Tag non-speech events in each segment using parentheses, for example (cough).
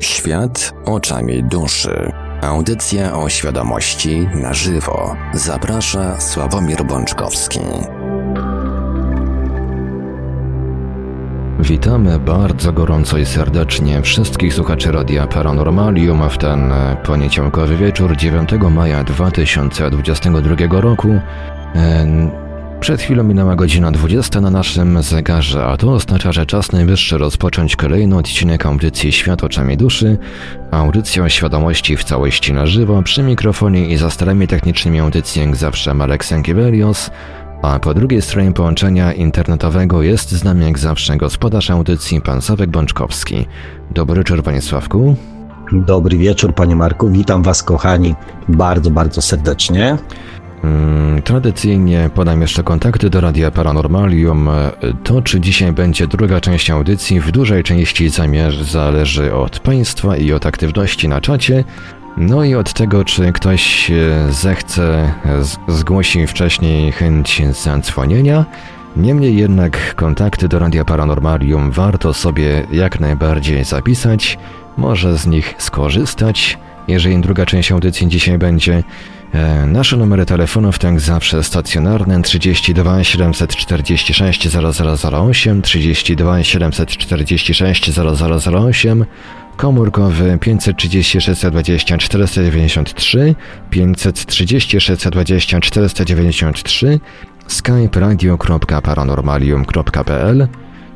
Świat oczami duszy. Audycja o świadomości na żywo. Zaprasza Sławomir Bączkowski. Witamy bardzo gorąco i serdecznie wszystkich słuchaczy Radia Paranormalium w ten poniedziałkowy wieczór 9 maja 2022 roku. Przed chwilą minęła godzina 20 na naszym zegarze, a to oznacza, że czas najwyższy rozpocząć kolejny odcinek audycji Świat oczami duszy, audycja o świadomości w całości na żywo, przy mikrofonie i za starami technicznymi audycji jak zawsze Marek Sankiewelios, a po drugiej stronie połączenia internetowego jest z nami jak zawsze gospodarz audycji pan Sławek Bączkowski. Dobry wieczór panie Sławku. Dobry wieczór panie Marku, witam was kochani bardzo, bardzo serdecznie. Mm, tradycyjnie podam jeszcze kontakty do Radia Paranormalium. To, czy dzisiaj będzie druga część audycji, w dużej części zależy od Państwa i od aktywności na czacie. No i od tego, czy ktoś e, zechce, zgłosi wcześniej chęć zadzwonienia. Niemniej jednak kontakty do Radia Paranormalium warto sobie jak najbardziej zapisać, może z nich skorzystać, jeżeli druga część audycji dzisiaj będzie. E, nasze numery telefonów to jak zawsze stacjonarne 32 746 0008, 32 746 0008, komórkowy 530 620 493, 530 620 493, skype radio.paranormalium.pl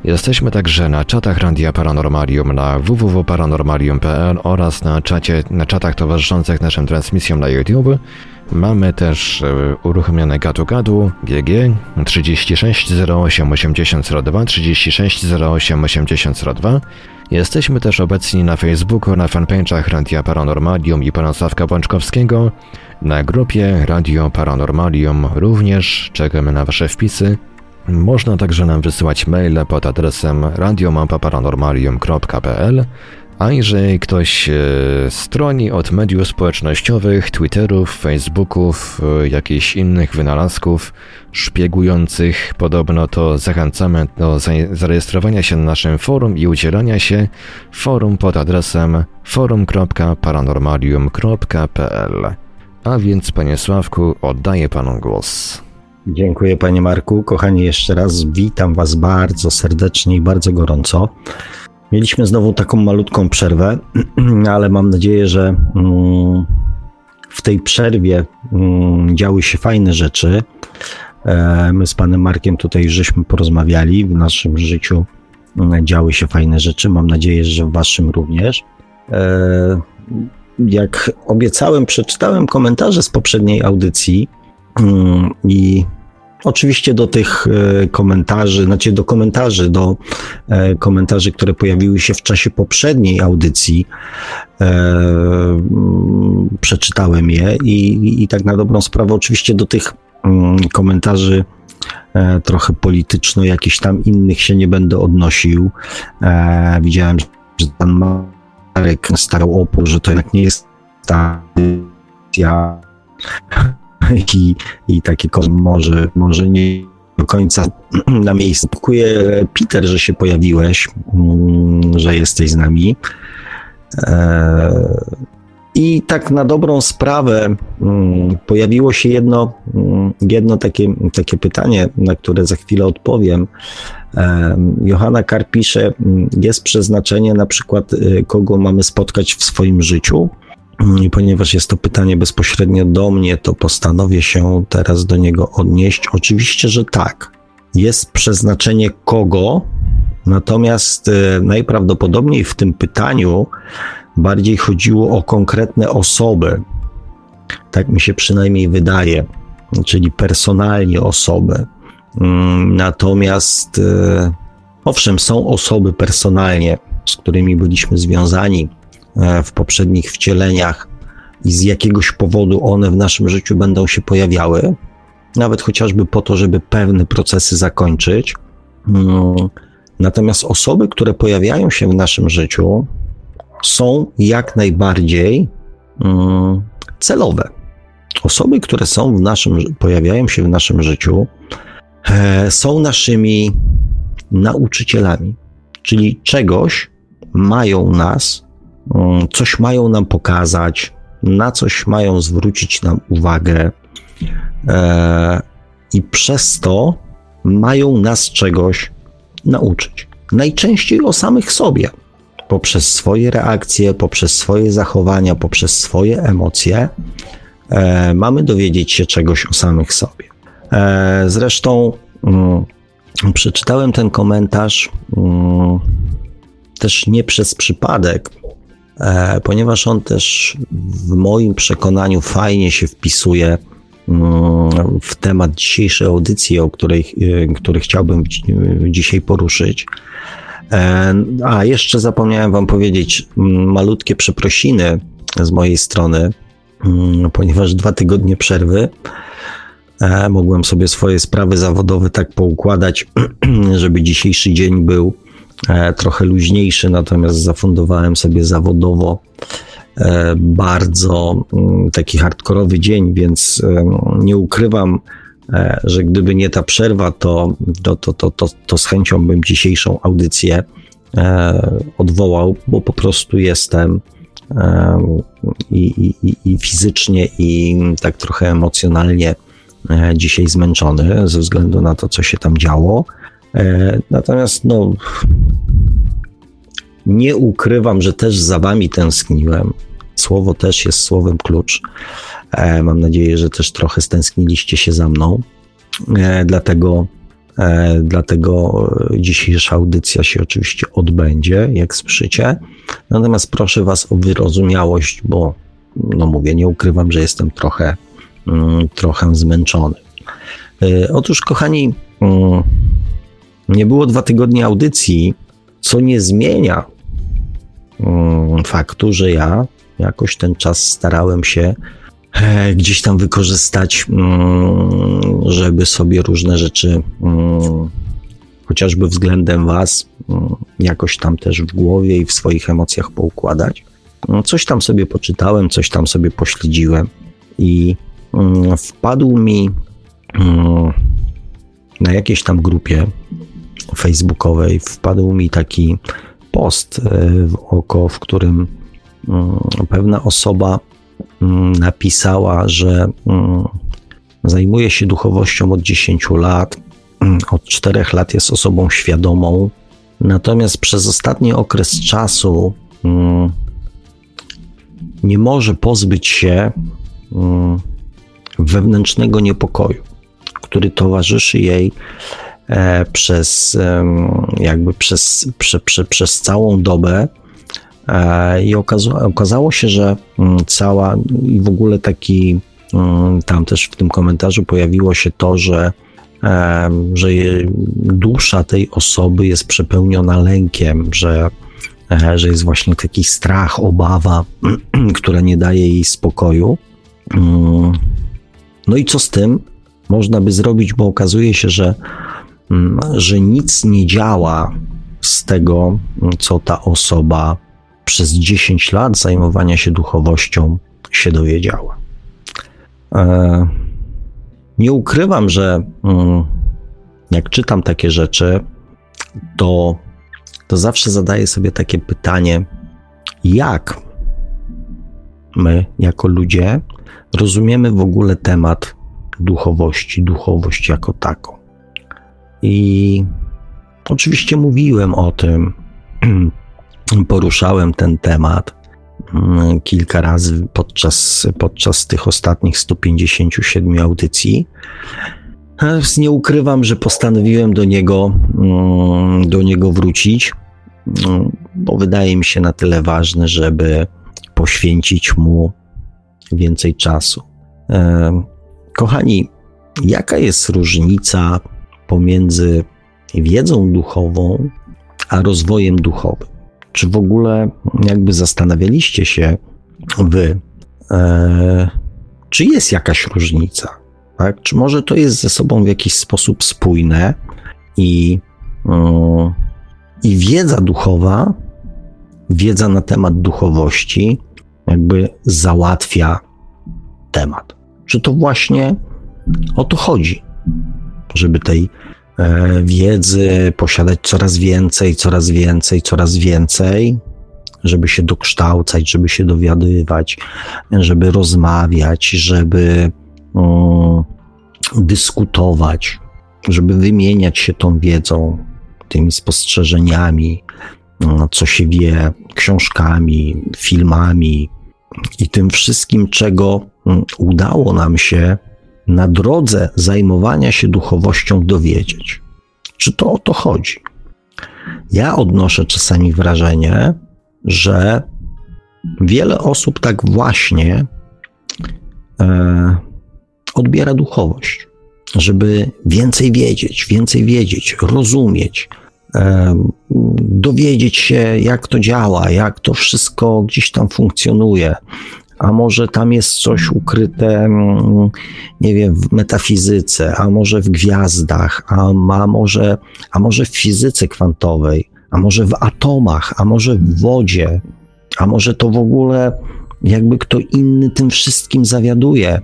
Jesteśmy także na czatach Radia Paranormalium na www.paranormalium.pl oraz na, czacie, na czatach towarzyszących naszym transmisjom na YouTube. Mamy też e, uruchomione gadu gadu GG 36 08 80 02 36 08 80 02. Jesteśmy też obecni na Facebooku, na fanpage'ach Radia Paranormalium i pana Sławka Bączkowskiego, na grupie Radio Paranormalium również czekamy na wasze wpisy. Można także nam wysyłać maile pod adresem radiomapa.paranormalium.pl a jeżeli ktoś e, stroni od mediów społecznościowych, Twitterów, Facebooków, e, jakichś innych wynalazków szpiegujących, podobno to zachęcamy do zarejestrowania się na naszym forum i udzielania się forum pod adresem forum.paranormalium.pl. A więc, panie Sławku, oddaję panu głos. Dziękuję panie Marku. Kochani, jeszcze raz witam was bardzo serdecznie i bardzo gorąco. Mieliśmy znowu taką malutką przerwę, (clears throat) ale mam nadzieję, że mm, w tej przerwie mm, działy się fajne rzeczy. E, my z panem Markiem tutaj żeśmy porozmawiali, w naszym życiu mm, działy się fajne rzeczy. Mam nadzieję, że w waszym również. E, jak obiecałem, przeczytałem komentarze z poprzedniej audycji i Oczywiście do tych e, komentarzy, znaczy do komentarzy, do e, komentarzy, które pojawiły się w czasie poprzedniej audycji, e, przeczytałem je i, i tak na dobrą sprawę, oczywiście do tych mm, komentarzy trochę polityczno, jakichś tam innych się nie będę odnosił. Widziałem, że pan Marek starał opór, że to jednak nie jest ta i, i takie może, może nie do końca (clears throat) na miejscu. Dziękuję Peter, że się pojawiłeś, mm, że jesteś z nami. E, I tak na dobrą sprawę mm, pojawiło się jedno, mm, jedno takie, takie pytanie, na które za chwilę odpowiem. E, Johanna Kar pisze, jest przeznaczenie na przykład, e, kogo mamy spotkać w swoim życiu. I ponieważ jest to pytanie bezpośrednio do mnie, to postanowię się teraz do niego odnieść. Oczywiście, że tak. Jest przeznaczenie kogo, natomiast e, najprawdopodobniej w tym pytaniu bardziej chodziło o konkretne osoby. Tak mi się przynajmniej wydaje, czyli personalnie osoby. Mm, natomiast, e, owszem, są osoby personalnie, z którymi byliśmy związani w poprzednich wcieleniach i z jakiegoś powodu one w naszym życiu będą się pojawiały, nawet chociażby po to, żeby pewne procesy zakończyć. Mm, natomiast osoby, które pojawiają się w naszym życiu, są jak najbardziej mm, celowe. Osoby, które są w naszym, pojawiają się w naszym życiu, e, są naszymi nauczycielami, czyli czegoś mają nas coś mają nam pokazać, na coś mają zwrócić nam uwagę e, i przez to mają nas czegoś nauczyć. Najczęściej o samych sobie, poprzez swoje reakcje, poprzez swoje zachowania, poprzez swoje emocje, e, mamy dowiedzieć się czegoś o samych sobie. E, zresztą mm, przeczytałem ten komentarz mm, też nie przez przypadek, ponieważ on też w moim przekonaniu fajnie się wpisuje mm, w temat dzisiejszej audycji, o której, e, który chciałbym dzisiaj poruszyć. E, a jeszcze zapomniałem Wam powiedzieć malutkie przeprosiny z mojej strony, ponieważ dwa tygodnie przerwy mogłem sobie swoje sprawy zawodowe tak poukładać, (clears throat) żeby dzisiejszy dzień był E, trochę luźniejszy, natomiast zafundowałem sobie zawodowo e, bardzo mm, taki hardkorowy dzień, więc nie ukrywam, e, że gdyby nie ta przerwa, to, to, to, to, to, to z chęcią bym dzisiejszą audycję odwołał, bo po prostu jestem i, i, i fizycznie, i tak trochę emocjonalnie dzisiaj zmęczony ze względu na to, co się tam działo. E, natomiast no, nie ukrywam, że też za wami tęskniłem. Słowo też jest słowem klucz. E, mam nadzieję, że też trochę stęskniliście się za mną. E, dlatego, dlatego dzisiejsza audycja się oczywiście odbędzie, jak słyszycie. Natomiast proszę was o wyrozumiałość, bo no mówię, nie ukrywam, że jestem trochę, mm, trochę zmęczony. Otóż, kochani, mm, nie było dwa tygodnie audycji, co nie zmienia um, faktu, że ja jakoś ten czas starałem się e, gdzieś tam wykorzystać, um, żeby sobie różne rzeczy, um, chociażby względem Was, jakoś tam też w głowie i w swoich emocjach poukładać. No, coś tam sobie poczytałem, coś tam sobie pośledziłem i wpadł mi na jakiejś tam grupie facebookowej wpadł mi taki post e, w oko, w którym mm, pewna osoba mm, napisała, że mm, zajmuje się duchowością od 10 lat, (clears throat) od 4 lat jest osobą świadomą, natomiast przez ostatni okres czasu nie może pozbyć się wewnętrznego niepokoju, który towarzyszy jej przez jakby przez, prze, prze, przez całą dobę e, i okazało, okazało się, że mm, cała i w ogóle taki mm, tam też w tym komentarzu pojawiło się to, że że dusza tej osoby jest przepełniona lękiem, że, e, że jest właśnie taki strach, obawa, (clears throat) która nie daje jej spokoju. Mm. No i co z tym można by zrobić, bo okazuje się, że że nic nie działa z tego, co ta osoba przez 10 lat zajmowania się duchowością się dowiedziała. E, nie ukrywam, że mm, jak czytam takie rzeczy, to, to zawsze zadaję sobie takie pytanie, jak my, jako ludzie, rozumiemy w ogóle temat duchowości, duchowość jako taką. I oczywiście mówiłem o tym, (clears throat) poruszałem ten temat mm, kilka razy podczas, podczas tych ostatnich 157 audycji. Nie ukrywam, że postanowiłem do niego, mm, do niego wrócić, mm, bo wydaje mi się na tyle ważne, żeby poświęcić mu więcej czasu. Kochani, jaka jest różnica pomiędzy wiedzą duchową a rozwojem duchowym. Czy w ogóle jakby zastanawialiście się wy, e, czy jest jakaś różnica? Tak? Czy może to jest ze sobą w jakiś sposób spójne i, i wiedza duchowa, wiedza na temat duchowości, jakby załatwia temat? Czy to właśnie o to chodzi? Żeby tej e, wiedzy posiadać coraz więcej, coraz więcej, coraz więcej, żeby się dokształcać, żeby się dowiadywać, żeby rozmawiać, żeby um, dyskutować, żeby wymieniać się tą wiedzą, tymi spostrzeżeniami, no, co się wie, książkami, filmami i tym wszystkim, czego mm, udało nam się na drodze zajmowania się duchowością dowiedzieć. Czy to o to chodzi? Ja odnoszę czasami wrażenie, że wiele osób tak właśnie e, odbiera duchowość, żeby więcej wiedzieć, więcej wiedzieć, rozumieć, e, dowiedzieć się, jak to działa, jak to wszystko gdzieś tam funkcjonuje. A może tam jest coś ukryte, mm, nie wiem, w metafizyce, a może w gwiazdach, a, a, może, a może w fizyce kwantowej, a może w atomach, a może w wodzie, a może to w ogóle jakby kto inny tym wszystkim zawiaduje.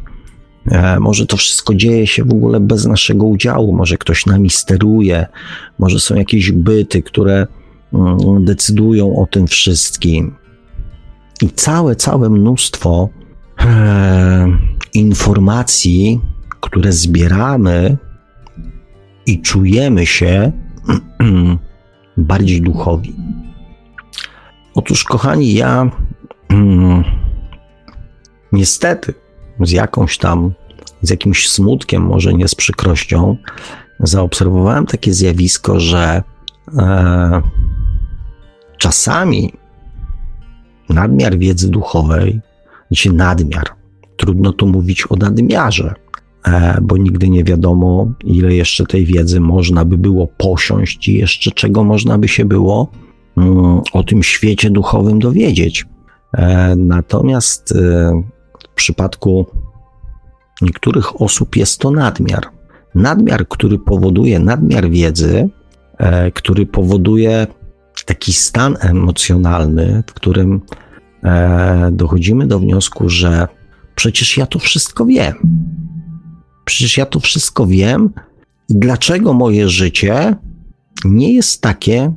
E, może to wszystko dzieje się w ogóle bez naszego udziału, może ktoś nami steruje, może są jakieś byty, które mm, decydują o tym wszystkim. I całe, całe mnóstwo e, informacji, które zbieramy i czujemy się (clears throat) bardziej duchowi. Otóż, kochani, ja mm, niestety z jakąś tam, z jakimś smutkiem, może nie z przykrością, zaobserwowałem takie zjawisko, że e, czasami nadmiar wiedzy duchowej, znaczy nadmiar, trudno tu mówić o nadmiarze, e, bo nigdy nie wiadomo, ile jeszcze tej wiedzy można by było posiąść i jeszcze czego można by się było mm, o tym świecie duchowym dowiedzieć. E, natomiast e, w przypadku niektórych osób jest to nadmiar. Nadmiar, który powoduje nadmiar wiedzy, który powoduje taki stan emocjonalny, w którym dochodzimy do wniosku, że przecież ja to wszystko wiem. Przecież ja to wszystko wiem i dlaczego moje życie nie jest takie,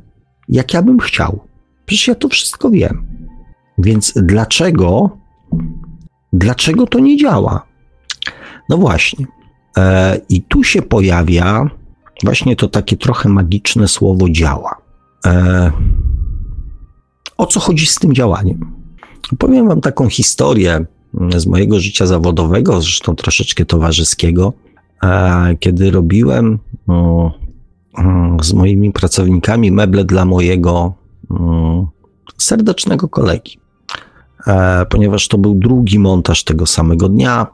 jak ja bym chciał. Przecież ja to wszystko wiem. Więc dlaczego, dlaczego to nie działa? No właśnie. E, I tu się pojawia właśnie to takie trochę magiczne słowo działa. E, o co chodzi z tym działaniem? Powiem Wam taką historię z mojego życia zawodowego, zresztą troszeczkę towarzyskiego, e, kiedy robiłem no, z moimi pracownikami meble dla mojego mm, serdecznego kolegi. E, ponieważ to był drugi montaż tego samego dnia.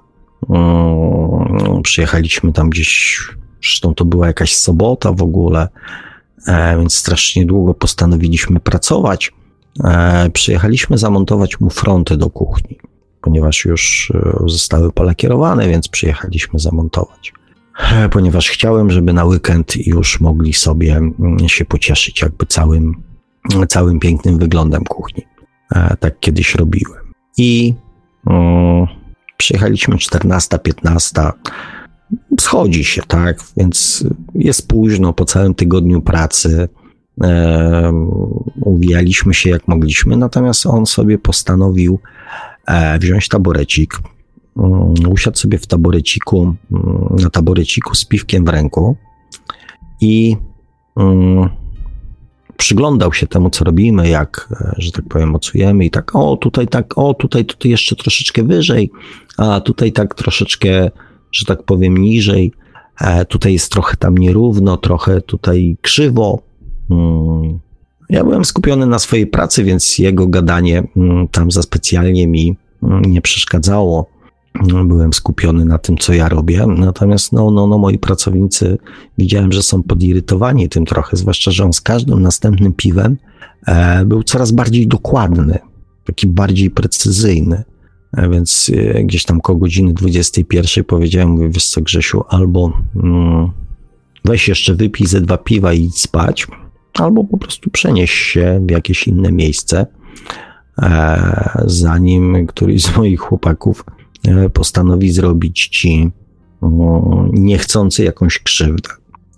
Mm, przyjechaliśmy tam gdzieś, zresztą to była jakaś sobota w ogóle, więc strasznie długo postanowiliśmy pracować. E, przyjechaliśmy zamontować mu fronty do kuchni, ponieważ już zostały polakierowane, więc przyjechaliśmy zamontować. Ponieważ chciałem, żeby na weekend już mogli sobie mm, się pocieszyć jakby całym, całym pięknym wyglądem kuchni. E, tak kiedyś robiłem. I um, przyjechaliśmy 14, 15. Schodzi się, tak? Więc jest późno po całym tygodniu pracy. E, uwijaliśmy się jak mogliśmy, natomiast on sobie postanowił e, wziąć taborecik. Um, usiadł sobie w taboreciku, um, na taboreciku z piwkiem w ręku i um, przyglądał się temu, co robimy, jak, e, że tak powiem, mocujemy i tak, o tutaj tak, o tutaj, tutaj jeszcze troszeczkę wyżej, a tutaj tak troszeczkę, że tak powiem, niżej. E, tutaj jest trochę tam nierówno, trochę tutaj krzywo. Mm. Ja byłem skupiony na swojej pracy, więc jego gadanie mm, tam za specjalnie mi mm, nie przeszkadzało byłem skupiony na tym, co ja robię. Natomiast no, no, no, moi pracownicy widziałem, że są podirytowani tym trochę, zwłaszcza, że on z każdym następnym piwem e, był coraz bardziej dokładny, taki bardziej precyzyjny. E, więc e, gdzieś tam koło godziny 21 powiedziałem, mówię, wiesz co Grzesiu, albo mm, weź jeszcze wypij ze dwa piwa i idź spać, albo po prostu przenieś się w jakieś inne miejsce, e, zanim któryś z moich chłopaków E, postanowi zrobić ci niechcący jakąś krzywdę.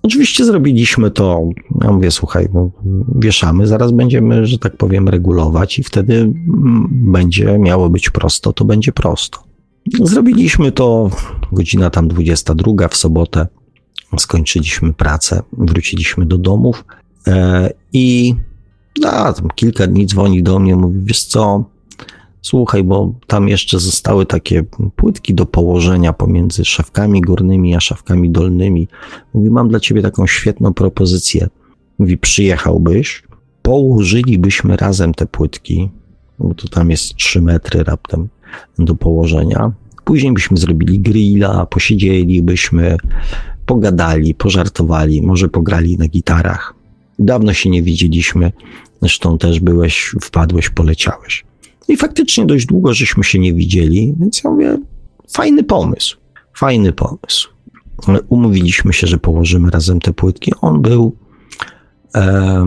Oczywiście zrobiliśmy to, ja mówię, słuchaj, no, wieszamy, zaraz będziemy, że tak powiem, regulować i wtedy mm, będzie miało być prosto, to będzie prosto. Zrobiliśmy to godzina tam 22 w sobotę, skończyliśmy pracę, wróciliśmy do domów e, i a, tam kilka dni dzwoni do mnie, mówi, wiesz co, słuchaj, bo tam jeszcze zostały takie płytki do położenia pomiędzy szafkami górnymi a szafkami dolnymi. Mówi, mam dla ciebie taką świetną propozycję. Mówi, przyjechałbyś, położylibyśmy razem te płytki, bo to tam jest 3 metry raptem do położenia. Później byśmy zrobili grilla, posiedzielibyśmy, pogadali, pożartowali, może pograli na gitarach. Dawno się nie widzieliśmy, zresztą też byłeś, wpadłeś, poleciałeś. I faktycznie dość długo żeśmy się nie widzieli, więc ja mówię, fajny pomysł, fajny pomysł. Umówiliśmy się, że położymy razem te płytki. On był e,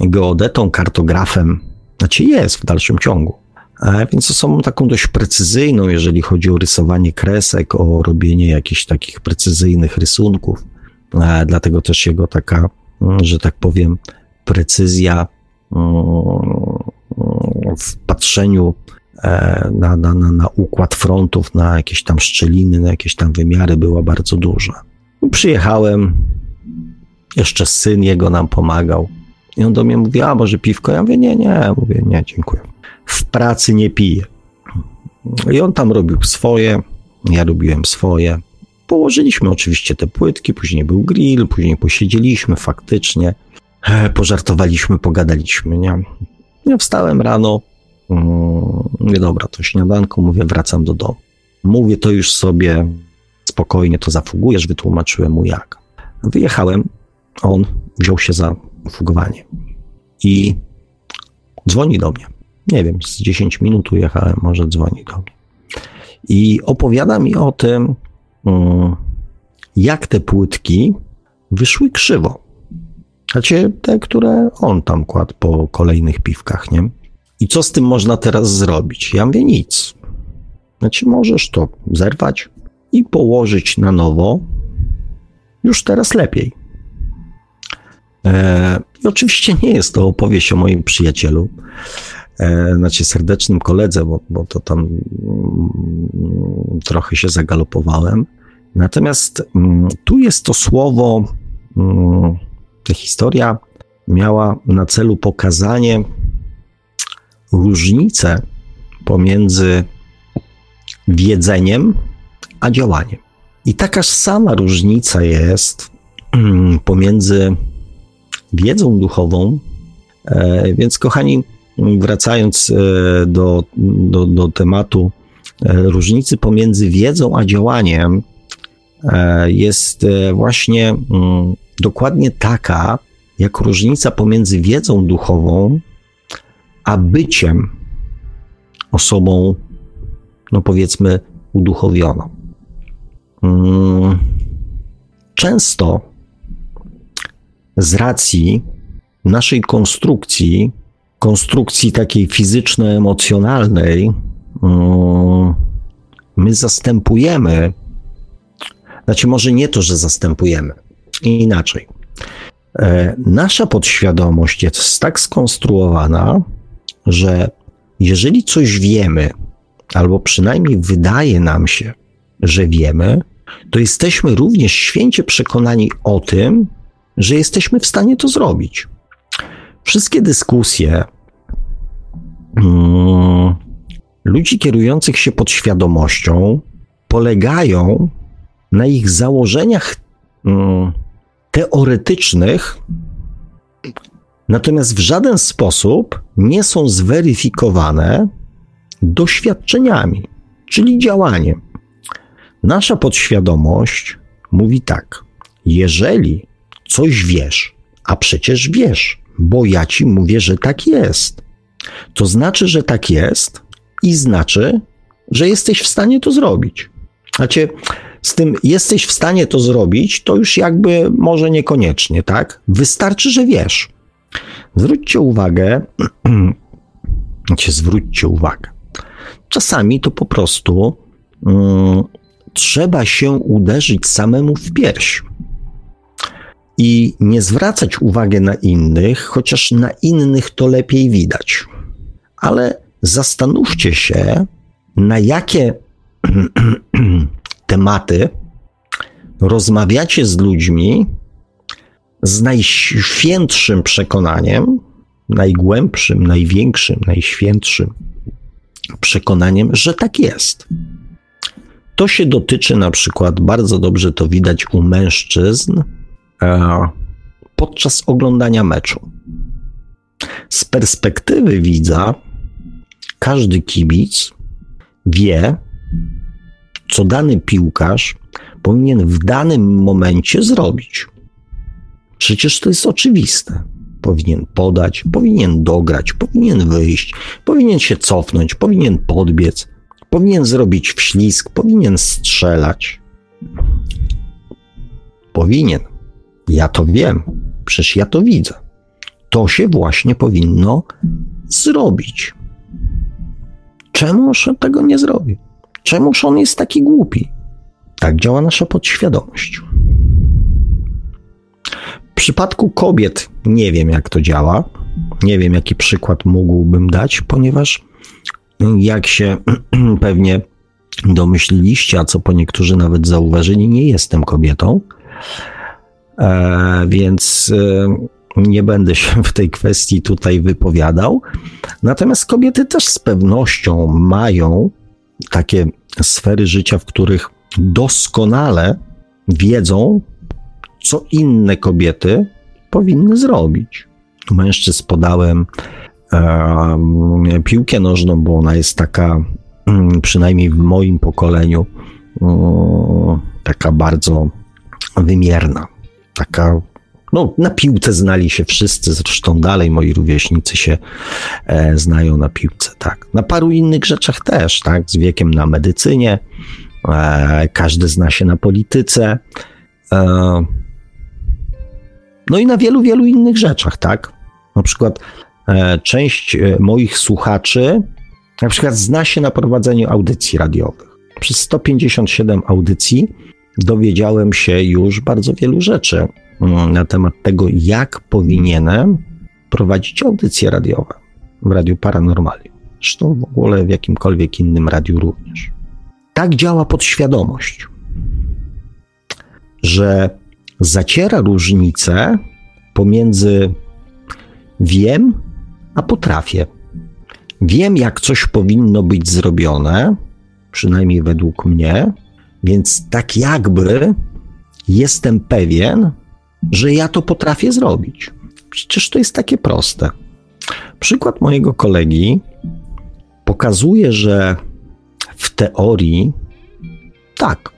geodetą, kartografem, znaczy jest w dalszym ciągu. E, więc osobą taką dość precyzyjną, jeżeli chodzi o rysowanie kresek, o robienie jakichś takich precyzyjnych rysunków. E, dlatego też jego taka, mm, że tak powiem, precyzja mm, w patrzeniu e, na, na, na, na układ frontów, na jakieś tam szczeliny, na jakieś tam wymiary była bardzo duża. Przyjechałem, jeszcze syn jego nam pomagał. I on do mnie mówi, a może piwko? Ja mówię, nie, nie, mówię, nie, dziękuję. W pracy nie piję. I on tam robił swoje, ja robiłem swoje. Położyliśmy oczywiście te płytki, później był grill, później posiedzieliśmy faktycznie, e, pożartowaliśmy, pogadaliśmy, nie? Ja wstałem rano, mm, mówię, dobra, to śniadanko, mówię, wracam do domu. Mówię, to już sobie spokojnie to zafugujesz, wytłumaczyłem mu jak. Wyjechałem, on wziął się za fugowanie i dzwoni do mnie. Nie wiem, z 10 minut ujechałem, może dzwoni do mnie. I opowiada mi o tym, mm, jak te płytki wyszły krzywo. Znaczy te, które on tam kładł po kolejnych piwkach, nie? I co z tym można teraz zrobić? Ja mówię nic. Znaczy możesz to zerwać i położyć na nowo już teraz lepiej. E, I oczywiście nie jest to opowieść o moim przyjacielu, e, znaczy serdecznym koledze, bo, bo to tam mm, trochę się zagalopowałem. Natomiast mm, tu jest to słowo mm, historia miała na celu pokazanie różnicy pomiędzy wiedzeniem a działaniem. I taka sama różnica jest pomiędzy wiedzą duchową. E, więc, kochani, wracając e, do, do, do tematu e, różnicy pomiędzy wiedzą a działaniem, jest właśnie mm, dokładnie taka, jak różnica pomiędzy wiedzą duchową a byciem osobą, no powiedzmy, uduchowioną. Mm, często z racji naszej konstrukcji, konstrukcji takiej fizyczno-emocjonalnej, mm, my zastępujemy, znaczy może nie to, że zastępujemy, inaczej. E, nasza podświadomość jest tak skonstruowana, że jeżeli coś wiemy, albo przynajmniej wydaje nam się, że wiemy, to jesteśmy również święcie przekonani o tym, że jesteśmy w stanie to zrobić. Wszystkie dyskusje hmm, ludzi kierujących się podświadomością polegają na ich założeniach hmm, teoretycznych, natomiast w żaden sposób nie są zweryfikowane doświadczeniami, czyli działaniem. Nasza podświadomość mówi tak: jeżeli coś wiesz, a przecież wiesz, bo ja ci mówię, że tak jest, to znaczy, że tak jest i znaczy, że jesteś w stanie to zrobić. Znaczy, z tym jesteś w stanie to zrobić, to już jakby może niekoniecznie, tak? Wystarczy, że wiesz. Zwróćcie uwagę, (clears throat) znaczy zwróćcie uwagę. Czasami to po prostu um, trzeba się uderzyć samemu w pierś. i nie zwracać uwagi na innych, chociaż na innych to lepiej widać. Ale zastanówcie się, na jakie (clears throat) tematy rozmawiacie z ludźmi z najświętszym przekonaniem, najgłębszym, największym, najświętszym przekonaniem, że tak jest. To się dotyczy na przykład, bardzo dobrze to widać u mężczyzn e, podczas oglądania meczu. Z perspektywy widza, każdy kibic wie, co dany piłkarz powinien w danym momencie zrobić. Przecież to jest oczywiste. Powinien podać, powinien dograć, powinien wyjść, powinien się cofnąć, powinien podbiec, powinien zrobić wślizg, powinien strzelać. Powinien. Ja to wiem, przecież ja to widzę. To się właśnie powinno zrobić. Czemuż on tego nie zrobi? Czemuż on jest taki głupi? Tak działa nasza podświadomość. W przypadku kobiet nie wiem, jak to działa. Nie wiem, jaki przykład mógłbym dać, ponieważ jak się (clears throat) pewnie domyśliliście, a co po niektórzy nawet zauważyli, nie jestem kobietą. E, więc e, nie będę się w tej kwestii tutaj wypowiadał. Natomiast kobiety też z pewnością mają takie sfery życia, w których doskonale wiedzą, co inne kobiety powinny zrobić. Mężczyzn podałem e, piłkę nożną, bo ona jest taka, mm, przynajmniej w moim pokoleniu, o, taka bardzo wymierna. Taka, no, na piłce znali się wszyscy, zresztą dalej moi rówieśnicy się e, znają na piłce, tak. Na paru innych rzeczach też, tak, z wiekiem na medycynie, e, każdy zna się na polityce. E, no i na wielu, wielu innych rzeczach, tak? Na przykład e, część e, moich słuchaczy na przykład zna się na prowadzeniu audycji radiowych. Przez 157 audycji dowiedziałem się już bardzo wielu rzeczy na temat tego, jak powinienem prowadzić audycje radiowe w Radiu Paranormalium. Zresztą w ogóle w jakimkolwiek innym radiu również. Tak działa podświadomość, że zaciera różnicę pomiędzy wiem, a potrafię. Wiem, jak coś powinno być zrobione, przynajmniej według mnie, więc tak jakby jestem pewien, że ja to potrafię zrobić. Przecież to jest takie proste. Przykład mojego kolegi pokazuje, że w teorii tak,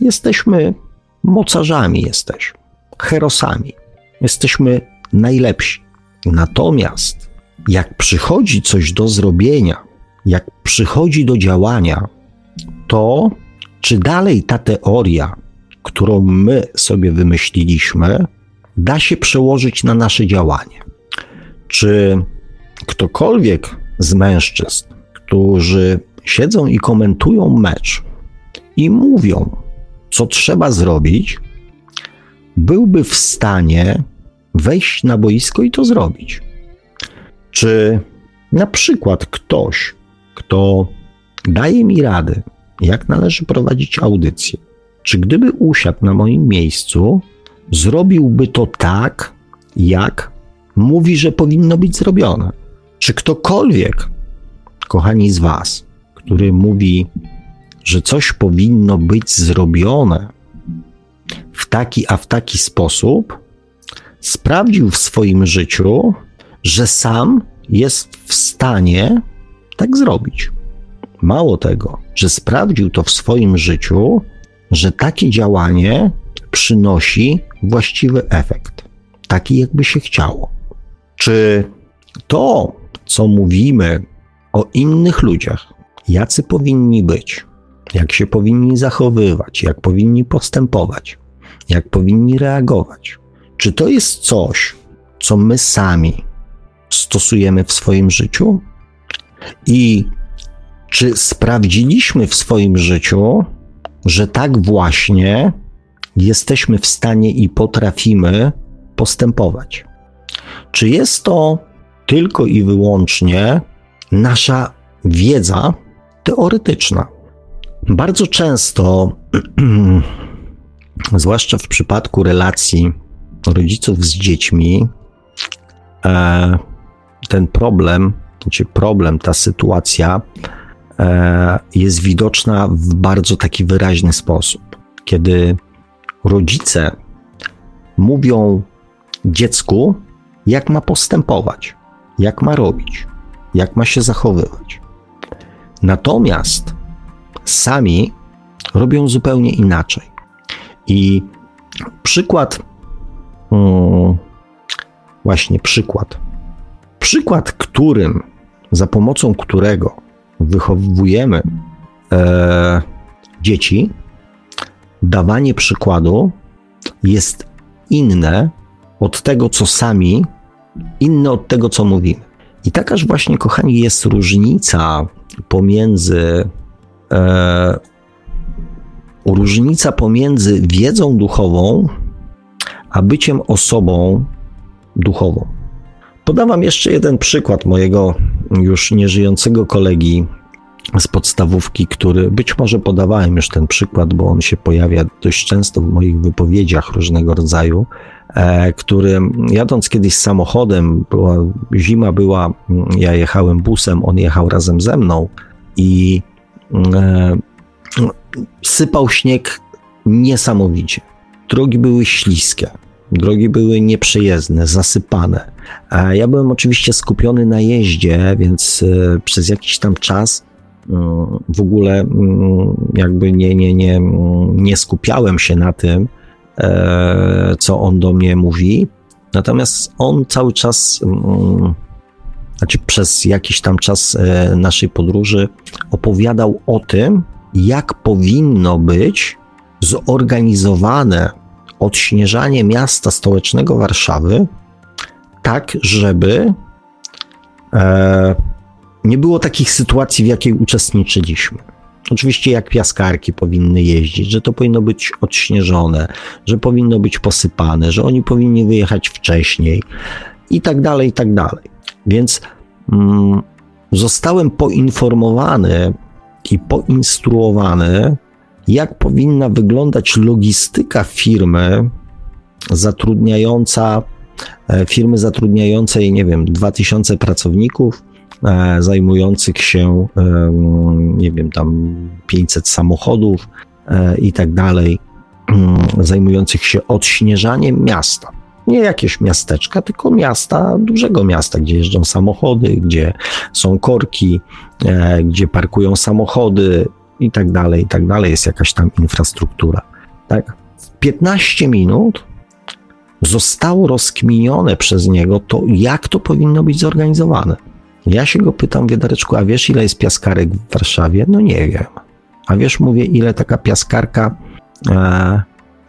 jesteśmy mocarzami jesteśmy, herosami. Jesteśmy najlepsi. Natomiast jak przychodzi coś do zrobienia, jak przychodzi do działania, to czy dalej ta teoria, którą my sobie wymyśliliśmy, da się przełożyć na nasze działanie? Czy ktokolwiek z mężczyzn, którzy siedzą i komentują mecz i mówią, co trzeba zrobić, byłby w stanie wejść na boisko i to zrobić. Czy na przykład ktoś, kto daje mi rady, jak należy prowadzić audycję, czy gdyby usiadł na moim miejscu, zrobiłby to tak, jak mówi, że powinno być zrobione? Czy ktokolwiek, kochani z Was, który mówi, że coś powinno być zrobione w taki, a w taki sposób, sprawdził w swoim życiu, że sam jest w stanie tak zrobić. Mało tego, że sprawdził to w swoim życiu, że takie działanie przynosi właściwy efekt, taki jakby się chciało. Czy to, co mówimy o innych ludziach, jacy powinni być, jak się powinni zachowywać, jak powinni postępować, jak powinni reagować. Czy to jest coś, co my sami stosujemy w swoim życiu? I czy sprawdziliśmy w swoim życiu, że tak właśnie jesteśmy w stanie i potrafimy postępować? Czy jest to tylko i wyłącznie nasza wiedza teoretyczna? Bardzo często, (clears throat) zwłaszcza w przypadku relacji rodziców z dziećmi, e, ten problem, czy problem, ta sytuacja jest widoczna w bardzo taki wyraźny sposób. Kiedy rodzice mówią dziecku, jak ma postępować, jak ma robić, jak ma się zachowywać. Natomiast sami robią zupełnie inaczej. I przykład, hmm, właśnie przykład, przykład, którym, za pomocą którego wychowujemy e, dzieci, dawanie przykładu jest inne od tego, co sami, inne od tego, co mówimy. I takaż właśnie, kochani, jest różnica pomiędzy e, różnica pomiędzy wiedzą duchową a byciem osobą duchową. Podam Wam jeszcze jeden przykład mojego już nieżyjącego kolegi z podstawówki, który być może podawałem już ten przykład, bo on się pojawia dość często w moich wypowiedziach różnego rodzaju, e, który jadąc kiedyś samochodem, była, zima była, ja jechałem busem, on jechał razem ze mną i e, sypał śnieg niesamowicie. Drogi były śliskie, drogi były nieprzejezdne, zasypane. Ja byłem oczywiście skupiony na jeździe, więc e, przez jakiś tam czas e, w ogóle mm, jakby nie, nie, nie, nie skupiałem się na tym, e, co on do mnie mówi. Natomiast on cały czas, mm, znaczy przez jakiś tam czas naszej podróży, opowiadał o tym, jak powinno być zorganizowane odśnieżanie miasta stołecznego Warszawy, tak żeby e, nie było takich sytuacji, w jakiej uczestniczyliśmy. Oczywiście jak piaskarki powinny jeździć, że to powinno być odśnieżone, że powinno być posypane, że oni powinni wyjechać wcześniej i tak dalej, i tak dalej. Więc mm, zostałem poinformowany i poinstruowany, jak powinna wyglądać logistyka firmy zatrudniająca, e, firmy zatrudniającej, nie wiem, 2000 pracowników, e, zajmujących się, nie wiem, tam 500 samochodów e, i tak dalej, mm, zajmujących się odśnieżaniem miasta. Nie jakieś miasteczka, tylko miasta, dużego miasta, gdzie jeżdżą samochody, gdzie są korki, e, gdzie parkują samochody i tak dalej, i tak dalej. Jest jakaś tam infrastruktura. Tak? W 15 minut zostało rozkminione przez niego to, jak to powinno być zorganizowane. Ja się go pytam, Wiedareczku, a wiesz, ile jest piaskarek w Warszawie? No nie wiem. A wiesz, mówię, ile taka piaskarka e,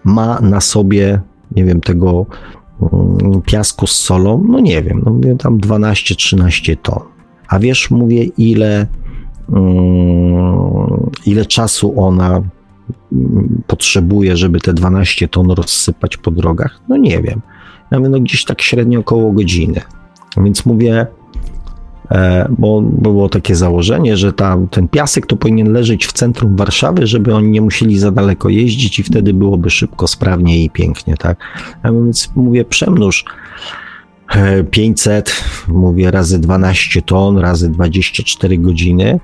ma na sobie, nie wiem, tego Mm, piasku z solą, no nie wiem, no mówię tam 12-13 ton. A wiesz, mówię, ile, ile czasu ona mm, potrzebuje, żeby te 12 ton rozsypać po drogach? No nie wiem. Ja mówię, no gdzieś tak średnio około godziny. Więc mówię, E, bo było takie założenie, że ta, ten piasek to powinien leżeć w centrum Warszawy, żeby oni nie musieli za daleko jeździć i wtedy byłoby szybko, sprawnie i pięknie, tak? A więc mówię, przemnóż 500, e, mówię, razy 12 ton, razy 24 godziny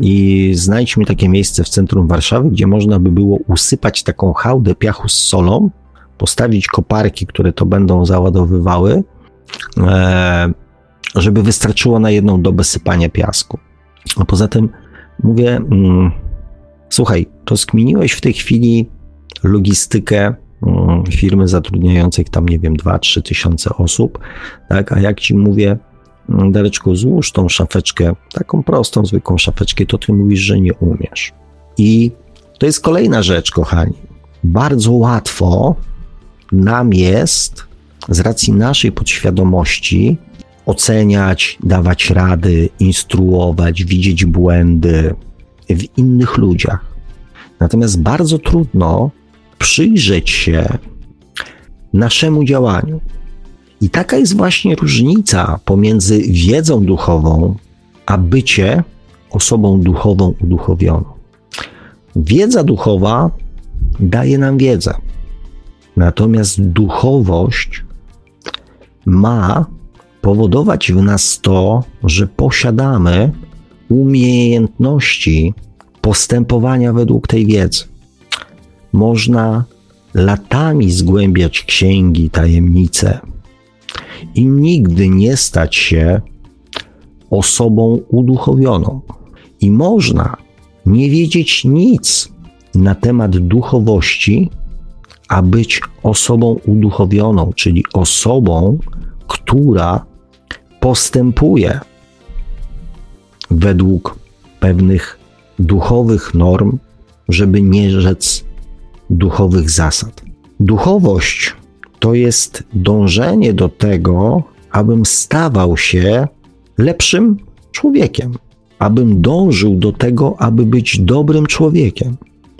i znajdź mi takie miejsce w centrum Warszawy, gdzie można by było usypać taką hałdę piachu z solą, postawić koparki, które to będą załadowywały, żeby wystarczyło na jedną dobę sypania piasku. A poza tym mówię, mm, słuchaj, rozkminiłeś w tej chwili logistykę mm, firmy zatrudniającej tam, nie wiem, 2-3 tysiące osób, tak, a jak ci mówię, Dareczku, złóż tą szafeczkę, taką prostą, zwykłą szafeczkę, to ty mówisz, że nie umiesz. I to jest kolejna rzecz, kochani. Bardzo łatwo nam jest, z racji naszej podświadomości, oceniać, dawać rady, instruować, widzieć błędy w innych ludziach. Natomiast bardzo trudno przyjrzeć się naszemu działaniu. I taka jest właśnie różnica pomiędzy wiedzą duchową, a bycie osobą duchową uduchowioną. Wiedza duchowa daje nam wiedzę, natomiast duchowość ma powodować w nas to, że posiadamy umiejętności postępowania według tej wiedzy. Można latami zgłębiać księgi, tajemnice i nigdy nie stać się osobą uduchowioną. I można nie wiedzieć nic na temat duchowości, a być osobą uduchowioną, czyli osobą, która postępuje według pewnych duchowych norm, żeby nie rzec duchowych zasad. Duchowość to jest dążenie do tego, abym stawał się lepszym człowiekiem, abym dążył do tego, aby być dobrym człowiekiem,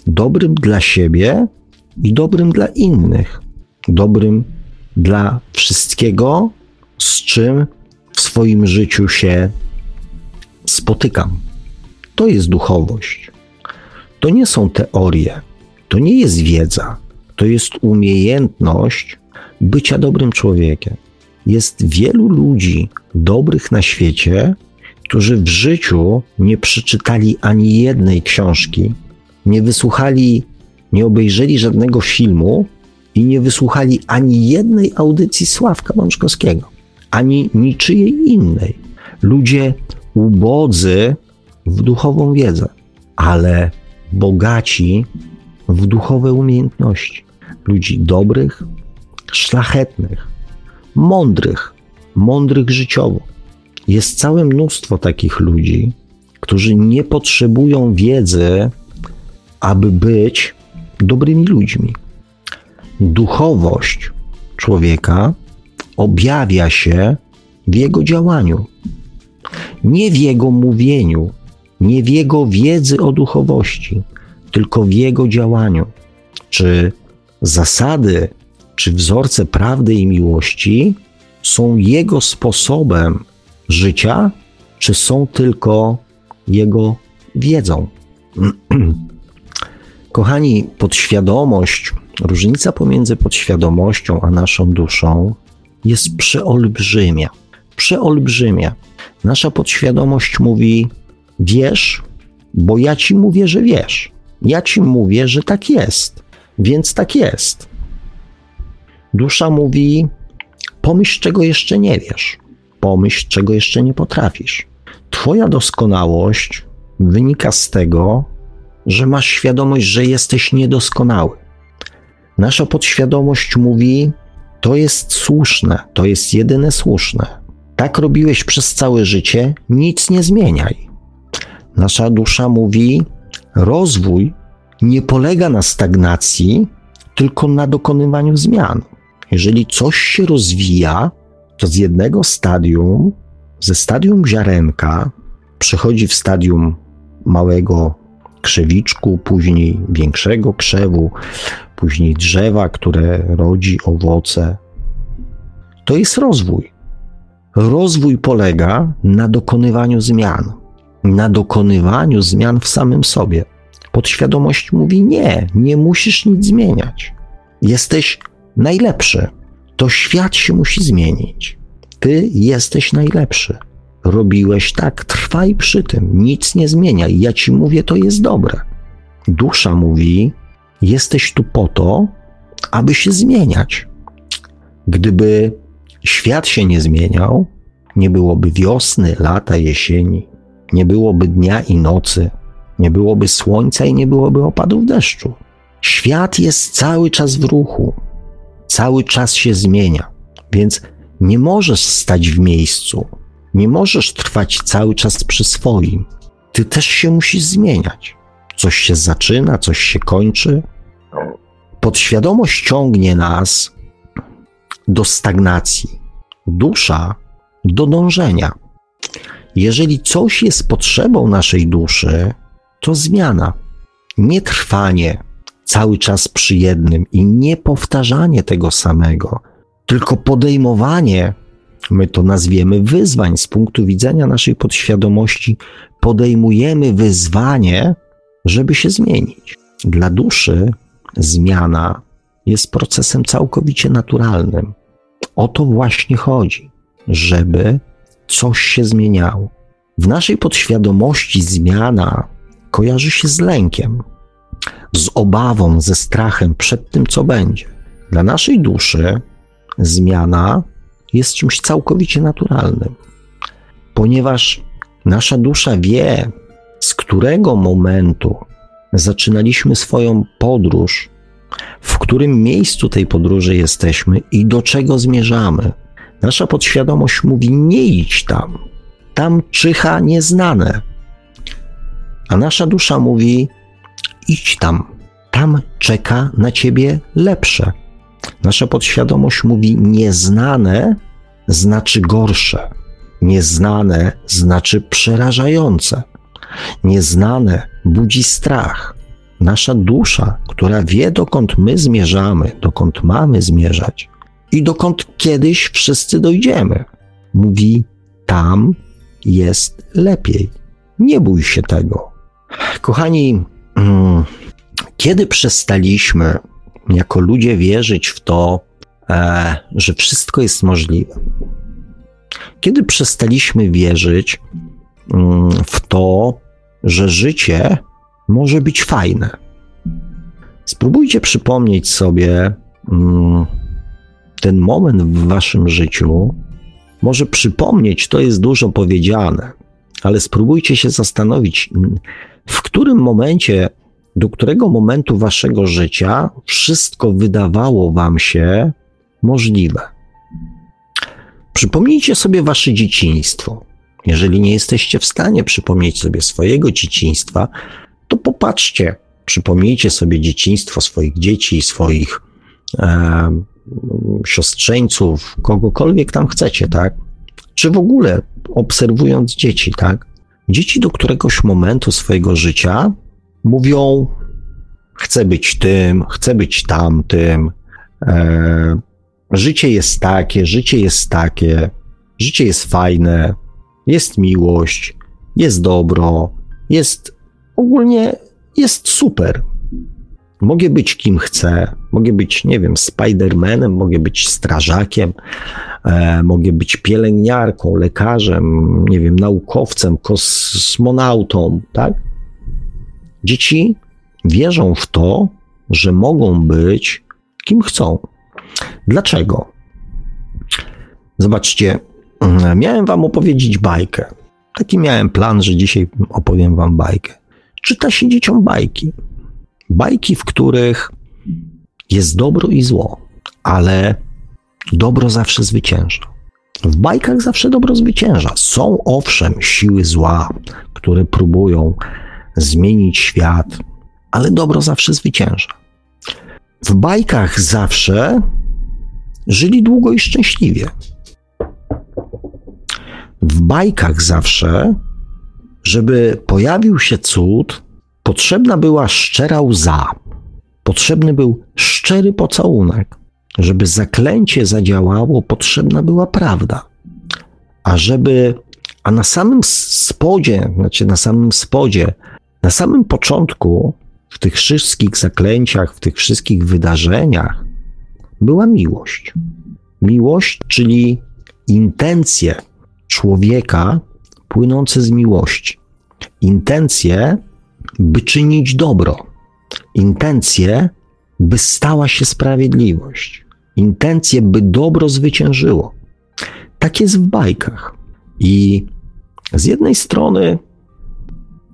dobrym dla siebie i dobrym dla innych, dobrym dla wszystkiego, z czym w swoim życiu się spotykam. To jest duchowość. To nie są teorie, to nie jest wiedza, to jest umiejętność bycia dobrym człowiekiem. Jest wielu ludzi dobrych na świecie, którzy w życiu nie przeczytali ani jednej książki, nie wysłuchali, nie obejrzeli żadnego filmu i nie wysłuchali ani jednej audycji Sławka Mączkowskiego, ani niczyjej innej. Ludzie ubodzy w duchową wiedzę, ale bogaci w duchowe umiejętności. Ludzi dobrych, szlachetnych, mądrych, mądrych życiowo. Jest całe mnóstwo takich ludzi, którzy nie potrzebują wiedzy, aby być dobrymi ludźmi. Duchowość człowieka objawia się w jego działaniu, nie w jego mówieniu, nie w jego wiedzy o duchowości, tylko w jego działaniu. Czy zasady, czy wzorce prawdy i miłości są jego sposobem życia, czy są tylko jego wiedzą? (clears throat) Kochani, podświadomość, różnica pomiędzy podświadomością a naszą duszą jest przeolbrzymia. Przeolbrzymia. Nasza podświadomość mówi: Wiesz, bo ja ci mówię, że wiesz. Ja ci mówię, że tak jest, więc tak jest. Dusza mówi: Pomyśl, czego jeszcze nie wiesz, pomyśl, czego jeszcze nie potrafisz. Twoja doskonałość wynika z tego, że masz świadomość, że jesteś niedoskonały. Nasza podświadomość mówi: To jest słuszne, to jest jedyne słuszne. Tak robiłeś przez całe życie, nic nie zmieniaj. Nasza dusza mówi: Rozwój nie polega na stagnacji, tylko na dokonywaniu zmian. Jeżeli coś się rozwija, to z jednego stadium, ze stadium ziarenka, przechodzi w stadium małego krzewiczku, później większego krzewu, później drzewa, które rodzi owoce. To jest rozwój. Rozwój polega na dokonywaniu zmian, na dokonywaniu zmian w samym sobie. Podświadomość mówi: Nie, nie musisz nic zmieniać. Jesteś najlepszy. To świat się musi zmienić. Ty jesteś najlepszy. Robiłeś tak, trwaj przy tym, nic nie zmieniaj. Ja ci mówię, to jest dobre. Dusza mówi: Jesteś tu po to, aby się zmieniać. Gdyby świat się nie zmieniał, nie byłoby wiosny, lata, jesieni, nie byłoby dnia i nocy, nie byłoby słońca i nie byłoby opadów deszczu. Świat jest cały czas w ruchu, cały czas się zmienia, więc nie możesz stać w miejscu, nie możesz trwać cały czas przy swoim. Ty też się musisz zmieniać. Coś się zaczyna, coś się kończy. Podświadomość ciągnie nas do stagnacji, dusza do dążenia. Jeżeli coś jest potrzebą naszej duszy, to zmiana, nie trwanie cały czas przy jednym i nie powtarzanie tego samego, tylko podejmowanie, my to nazwiemy wyzwań z punktu widzenia naszej podświadomości, podejmujemy wyzwanie, żeby się zmienić. Dla duszy zmiana jest procesem całkowicie naturalnym. O to właśnie chodzi, żeby coś się zmieniało. W naszej podświadomości zmiana kojarzy się z lękiem, z obawą, ze strachem przed tym, co będzie. Dla naszej duszy zmiana jest czymś całkowicie naturalnym, ponieważ nasza dusza wie, z którego momentu zaczynaliśmy swoją podróż, w którym miejscu tej podróży jesteśmy i do czego zmierzamy. Nasza podświadomość mówi: Nie idź tam, tam czyha nieznane. A nasza dusza mówi: idź tam, tam czeka na ciebie lepsze. Nasza podświadomość mówi: nieznane znaczy gorsze, nieznane znaczy przerażające, nieznane budzi strach. Nasza dusza, która wie, dokąd my zmierzamy, dokąd mamy zmierzać i dokąd kiedyś wszyscy dojdziemy, mówi: tam jest lepiej. Nie bój się tego. Kochani, kiedy przestaliśmy jako ludzie wierzyć w to, e, że wszystko jest możliwe? Kiedy przestaliśmy wierzyć mm, w to, że życie może być fajne? Spróbujcie przypomnieć sobie mm, ten moment w waszym życiu, może przypomnieć, to jest dużo powiedziane, ale spróbujcie się zastanowić, w którym momencie, do którego momentu waszego życia wszystko wydawało wam się możliwe. Przypomnijcie sobie wasze dzieciństwo. Jeżeli nie jesteście w stanie przypomnieć sobie swojego dzieciństwa, to popatrzcie, przypomnijcie sobie dzieciństwo swoich dzieci, swoich e, siostrzeńców, kogokolwiek tam chcecie, tak? Czy w ogóle obserwując dzieci, tak? Dzieci do któregoś momentu swojego życia mówią: Chcę być tym, chcę być tamtym, e, życie jest takie, życie jest takie, życie jest fajne, jest miłość, jest dobro, jest ogólnie jest super. Mogę być kim chcę, mogę być, nie wiem, Spidermanem, mogę być strażakiem, e, mogę być pielęgniarką, lekarzem, nie wiem, naukowcem, kosmonautą, tak? Dzieci wierzą w to, że mogą być kim chcą. Dlaczego? Zobaczcie, mm, miałem wam opowiedzieć bajkę. Taki miałem plan, że dzisiaj opowiem wam bajkę. Czyta się dzieciom bajki bajki, w których jest dobro i zło, ale dobro zawsze zwycięża. W bajkach zawsze dobro zwycięża. Są owszem siły zła, które próbują zmienić świat, ale dobro zawsze zwycięża. W bajkach zawsze żyli długo i szczęśliwie. W bajkach zawsze, żeby pojawił się cud, Potrzebna była szczera łza, potrzebny był szczery pocałunek. Żeby zaklęcie zadziałało, potrzebna była prawda. A żeby, a na samym spodzie, znaczy na samym spodzie, na samym początku, w tych wszystkich zaklęciach, w tych wszystkich wydarzeniach, była miłość. Miłość, czyli intencje człowieka płynące z miłości. Intencje, by czynić dobro, intencje, by stała się sprawiedliwość, intencje, by dobro zwyciężyło. Tak jest w bajkach. I z jednej strony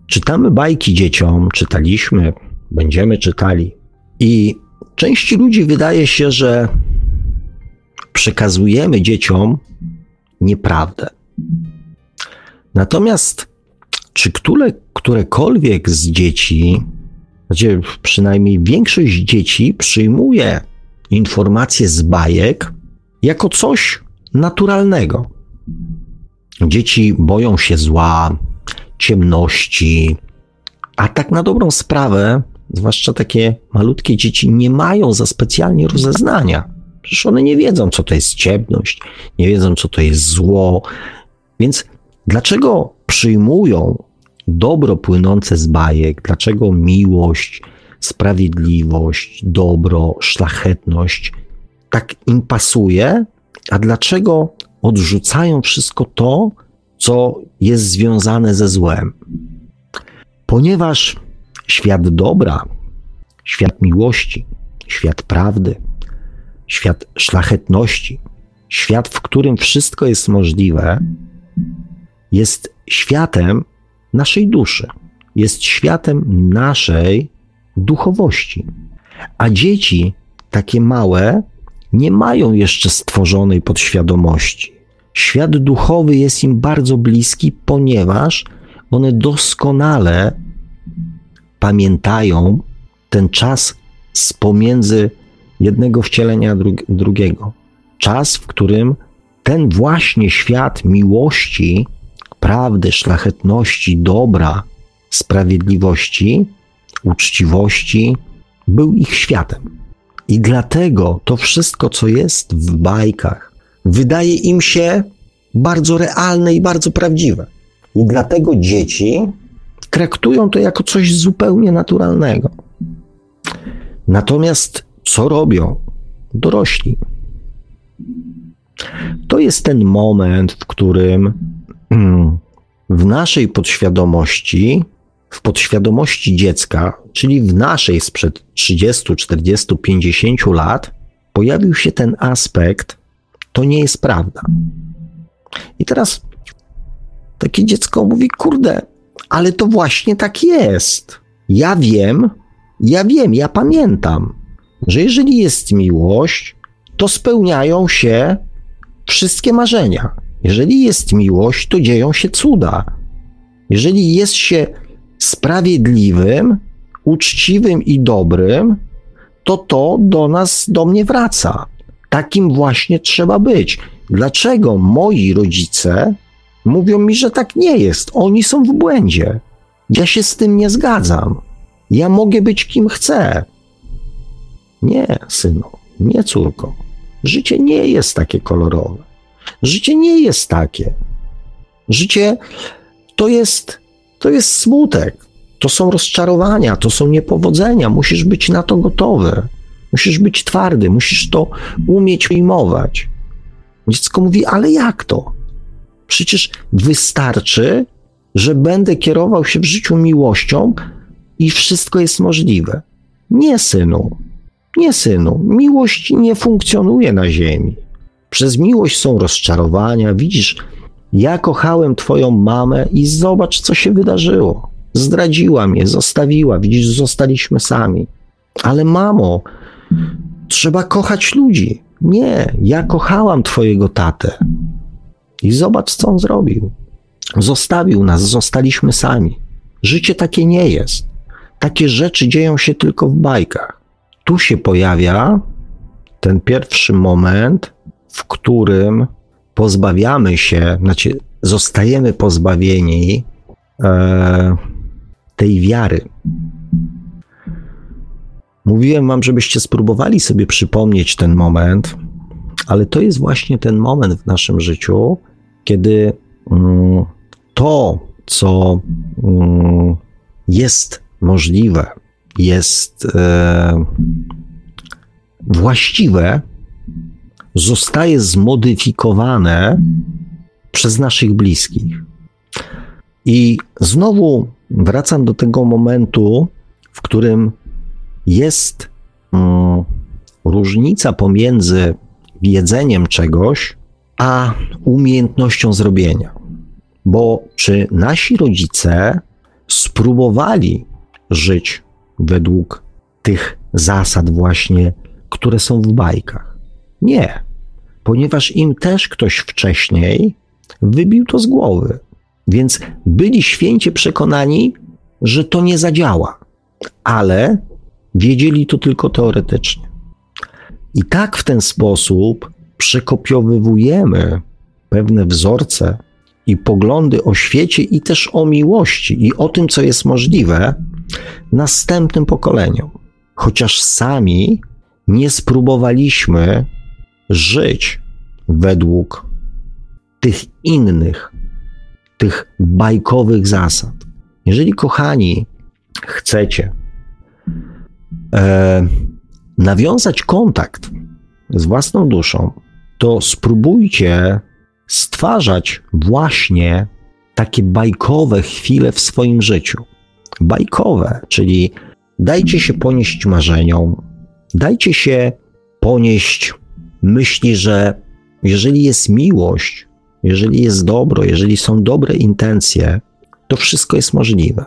czytamy bajki dzieciom, czytaliśmy, będziemy czytali, i części ludzi wydaje się, że przekazujemy dzieciom nieprawdę. Natomiast czy które, którekolwiek z dzieci, znaczy przynajmniej większość dzieci przyjmuje informacje z bajek jako coś naturalnego. Dzieci boją się zła, ciemności, a tak na dobrą sprawę zwłaszcza takie malutkie dzieci, nie mają za specjalnie rozeznania. Przecież one nie wiedzą, co to jest ciemność, nie wiedzą, co to jest zło. Więc dlaczego przyjmują dobro płynące z bajek? Dlaczego miłość, sprawiedliwość, dobro, szlachetność tak im pasuje? A dlaczego odrzucają wszystko to, co jest związane ze złem? Ponieważ świat dobra, świat miłości, świat prawdy, świat szlachetności, świat, w którym wszystko jest możliwe, jest światem naszej duszy, jest światem naszej duchowości. A dzieci, takie małe, nie mają jeszcze stworzonej podświadomości. Świat duchowy jest im bardzo bliski, ponieważ one doskonale pamiętają ten czas z pomiędzy jednego wcielenia drugiego. Czas, w którym ten właśnie świat miłości, prawdy, szlachetności, dobra, sprawiedliwości, uczciwości był ich światem. I dlatego to wszystko, co jest w bajkach, wydaje im się bardzo realne i bardzo prawdziwe. I dlatego dzieci traktują to jako coś zupełnie naturalnego. Natomiast co robią dorośli? To jest ten moment, w którym w naszej podświadomości, w podświadomości dziecka, czyli w naszej sprzed 30, 40, 50 lat, pojawił się ten aspekt, to nie jest prawda. I teraz takie dziecko mówi: Kurde, ale to właśnie tak jest. Ja wiem, ja wiem, ja pamiętam, że jeżeli jest miłość, to spełniają się wszystkie marzenia. Jeżeli jest miłość, to dzieją się cuda. Jeżeli jest się sprawiedliwym, uczciwym i dobrym, to to do nas, do mnie wraca. Takim właśnie trzeba być. Dlaczego moi rodzice mówią mi, że tak nie jest? Oni są w błędzie. Ja się z tym nie zgadzam. Ja mogę być kim chcę. Nie, synu, nie, córko. Życie nie jest takie kolorowe. Życie nie jest takie. Życie to jest, to jest smutek, to są rozczarowania, to są niepowodzenia. Musisz być na to gotowy. Musisz być twardy, musisz to umieć ujmować. Dziecko mówi, ale jak to? Przecież wystarczy, że będę kierował się w życiu miłością i wszystko jest możliwe. Nie, synu. Nie, synu. Miłość nie funkcjonuje na ziemi. Przez miłość są rozczarowania. Widzisz, ja kochałem twoją mamę i zobacz, co się wydarzyło. Zdradziła mnie, zostawiła. Widzisz, zostaliśmy sami. Ale mamo, trzeba kochać ludzi. Nie, ja kochałam twojego tatę. I zobacz, co on zrobił. Zostawił nas, zostaliśmy sami. Życie takie nie jest. Takie rzeczy dzieją się tylko w bajkach. Tu się pojawia ten pierwszy moment, w którym pozbawiamy się, znaczy zostajemy pozbawieni e, tej wiary. Mówiłem wam, żebyście spróbowali sobie przypomnieć ten moment, ale to jest właśnie ten moment w naszym życiu, kiedy mm, to, co mm, jest możliwe, jest e, właściwe, zostaje zmodyfikowane przez naszych bliskich. I znowu wracam do tego momentu, w którym jest mm, różnica pomiędzy wiedzeniem czegoś, a umiejętnością zrobienia. Bo czy nasi rodzice spróbowali żyć według tych zasad, właśnie, które są w bajkach? Nie, ponieważ im też ktoś wcześniej wybił to z głowy. Więc byli święcie przekonani, że to nie zadziała, ale wiedzieli to tylko teoretycznie. I tak w ten sposób przekopiowywujemy pewne wzorce i poglądy o świecie i też o miłości i o tym, co jest możliwe, następnym pokoleniom, chociaż sami nie spróbowaliśmy żyć według tych innych, tych bajkowych zasad. Jeżeli, kochani, chcecie e, nawiązać kontakt z własną duszą, to spróbujcie stwarzać właśnie takie bajkowe chwile w swoim życiu. Bajkowe, czyli dajcie się ponieść marzeniom, dajcie się ponieść myśli, że jeżeli jest miłość, jeżeli jest dobro, jeżeli są dobre intencje, to wszystko jest możliwe.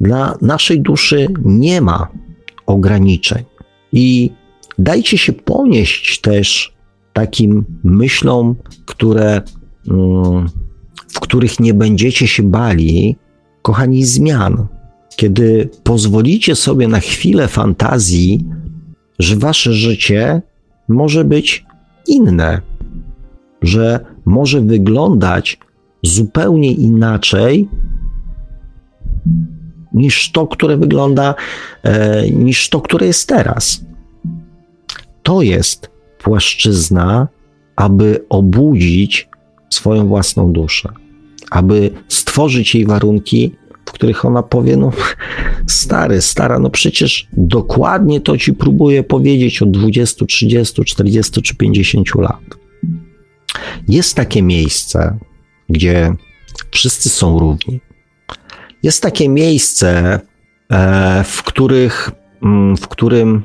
Dla naszej duszy nie ma ograniczeń i dajcie się ponieść też takim myślom, które, mm, w których nie będziecie się bali, kochani, zmian. Kiedy pozwolicie sobie na chwilę fantazji, że wasze życie może być inne, że może wyglądać zupełnie inaczej niż to, które wygląda, e, niż to, które jest teraz. To jest płaszczyzna, aby obudzić swoją własną duszę, aby stworzyć jej warunki, w których ona powie: No, stary, stara, no przecież dokładnie to ci próbuję powiedzieć od 20, 30, 40 czy 50 lat. Jest takie miejsce, gdzie wszyscy są równi. Jest takie miejsce, e, w, których, mm, w którym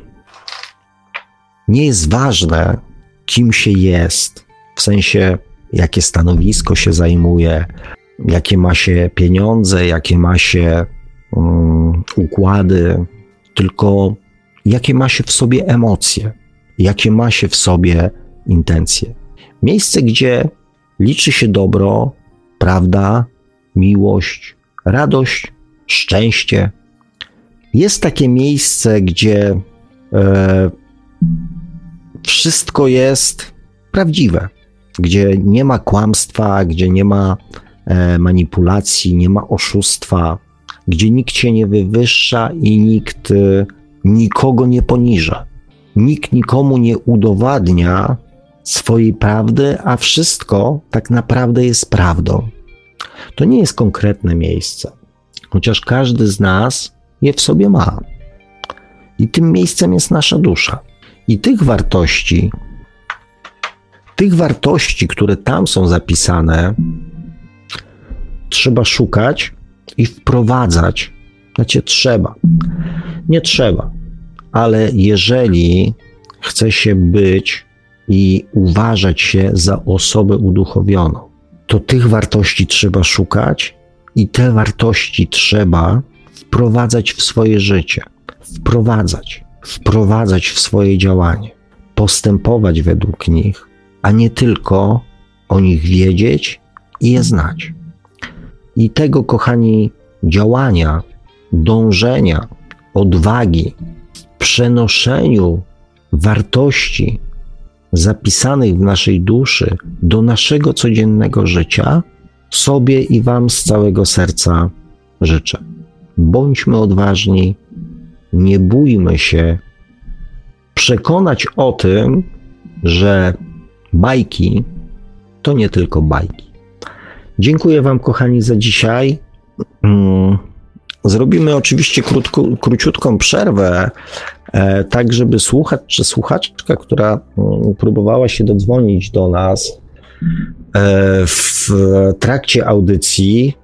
nie jest ważne, kim się jest, w sensie jakie stanowisko się zajmuje, jakie ma się pieniądze, jakie ma się um, układy, tylko jakie ma się w sobie emocje, jakie ma się w sobie intencje. Miejsce, gdzie liczy się dobro, prawda, miłość, radość, szczęście. Jest takie miejsce, gdzie e, wszystko jest prawdziwe, gdzie nie ma kłamstwa, gdzie nie ma manipulacji, nie ma oszustwa, gdzie nikt się nie wywyższa i nikt e, nikogo nie poniża. Nikt nikomu nie udowadnia swojej prawdy, a wszystko tak naprawdę jest prawdą. To nie jest konkretne miejsce, chociaż każdy z nas je w sobie ma. I tym miejscem jest nasza dusza. I tych wartości, tych wartości, które tam są zapisane, trzeba szukać i wprowadzać. Znacie, trzeba. Nie trzeba, ale jeżeli chce się być i uważać się za osobę uduchowioną, to tych wartości trzeba szukać i te wartości trzeba wprowadzać w swoje życie. Wprowadzać wprowadzać w swoje działanie, postępować według nich, a nie tylko o nich wiedzieć i je znać. I tego, kochani, działania, dążenia, odwagi, przenoszeniu wartości zapisanych w naszej duszy do naszego codziennego życia, sobie i Wam z całego serca życzę. Bądźmy odważni, nie bójmy się przekonać o tym, że bajki to nie tylko bajki. Dziękuję Wam, kochani, za dzisiaj. Mm, zrobimy oczywiście krótko, króciutką przerwę, e, tak żeby słuchacz czy słuchaczka, która mm, próbowała się dodzwonić do nas e, w trakcie audycji,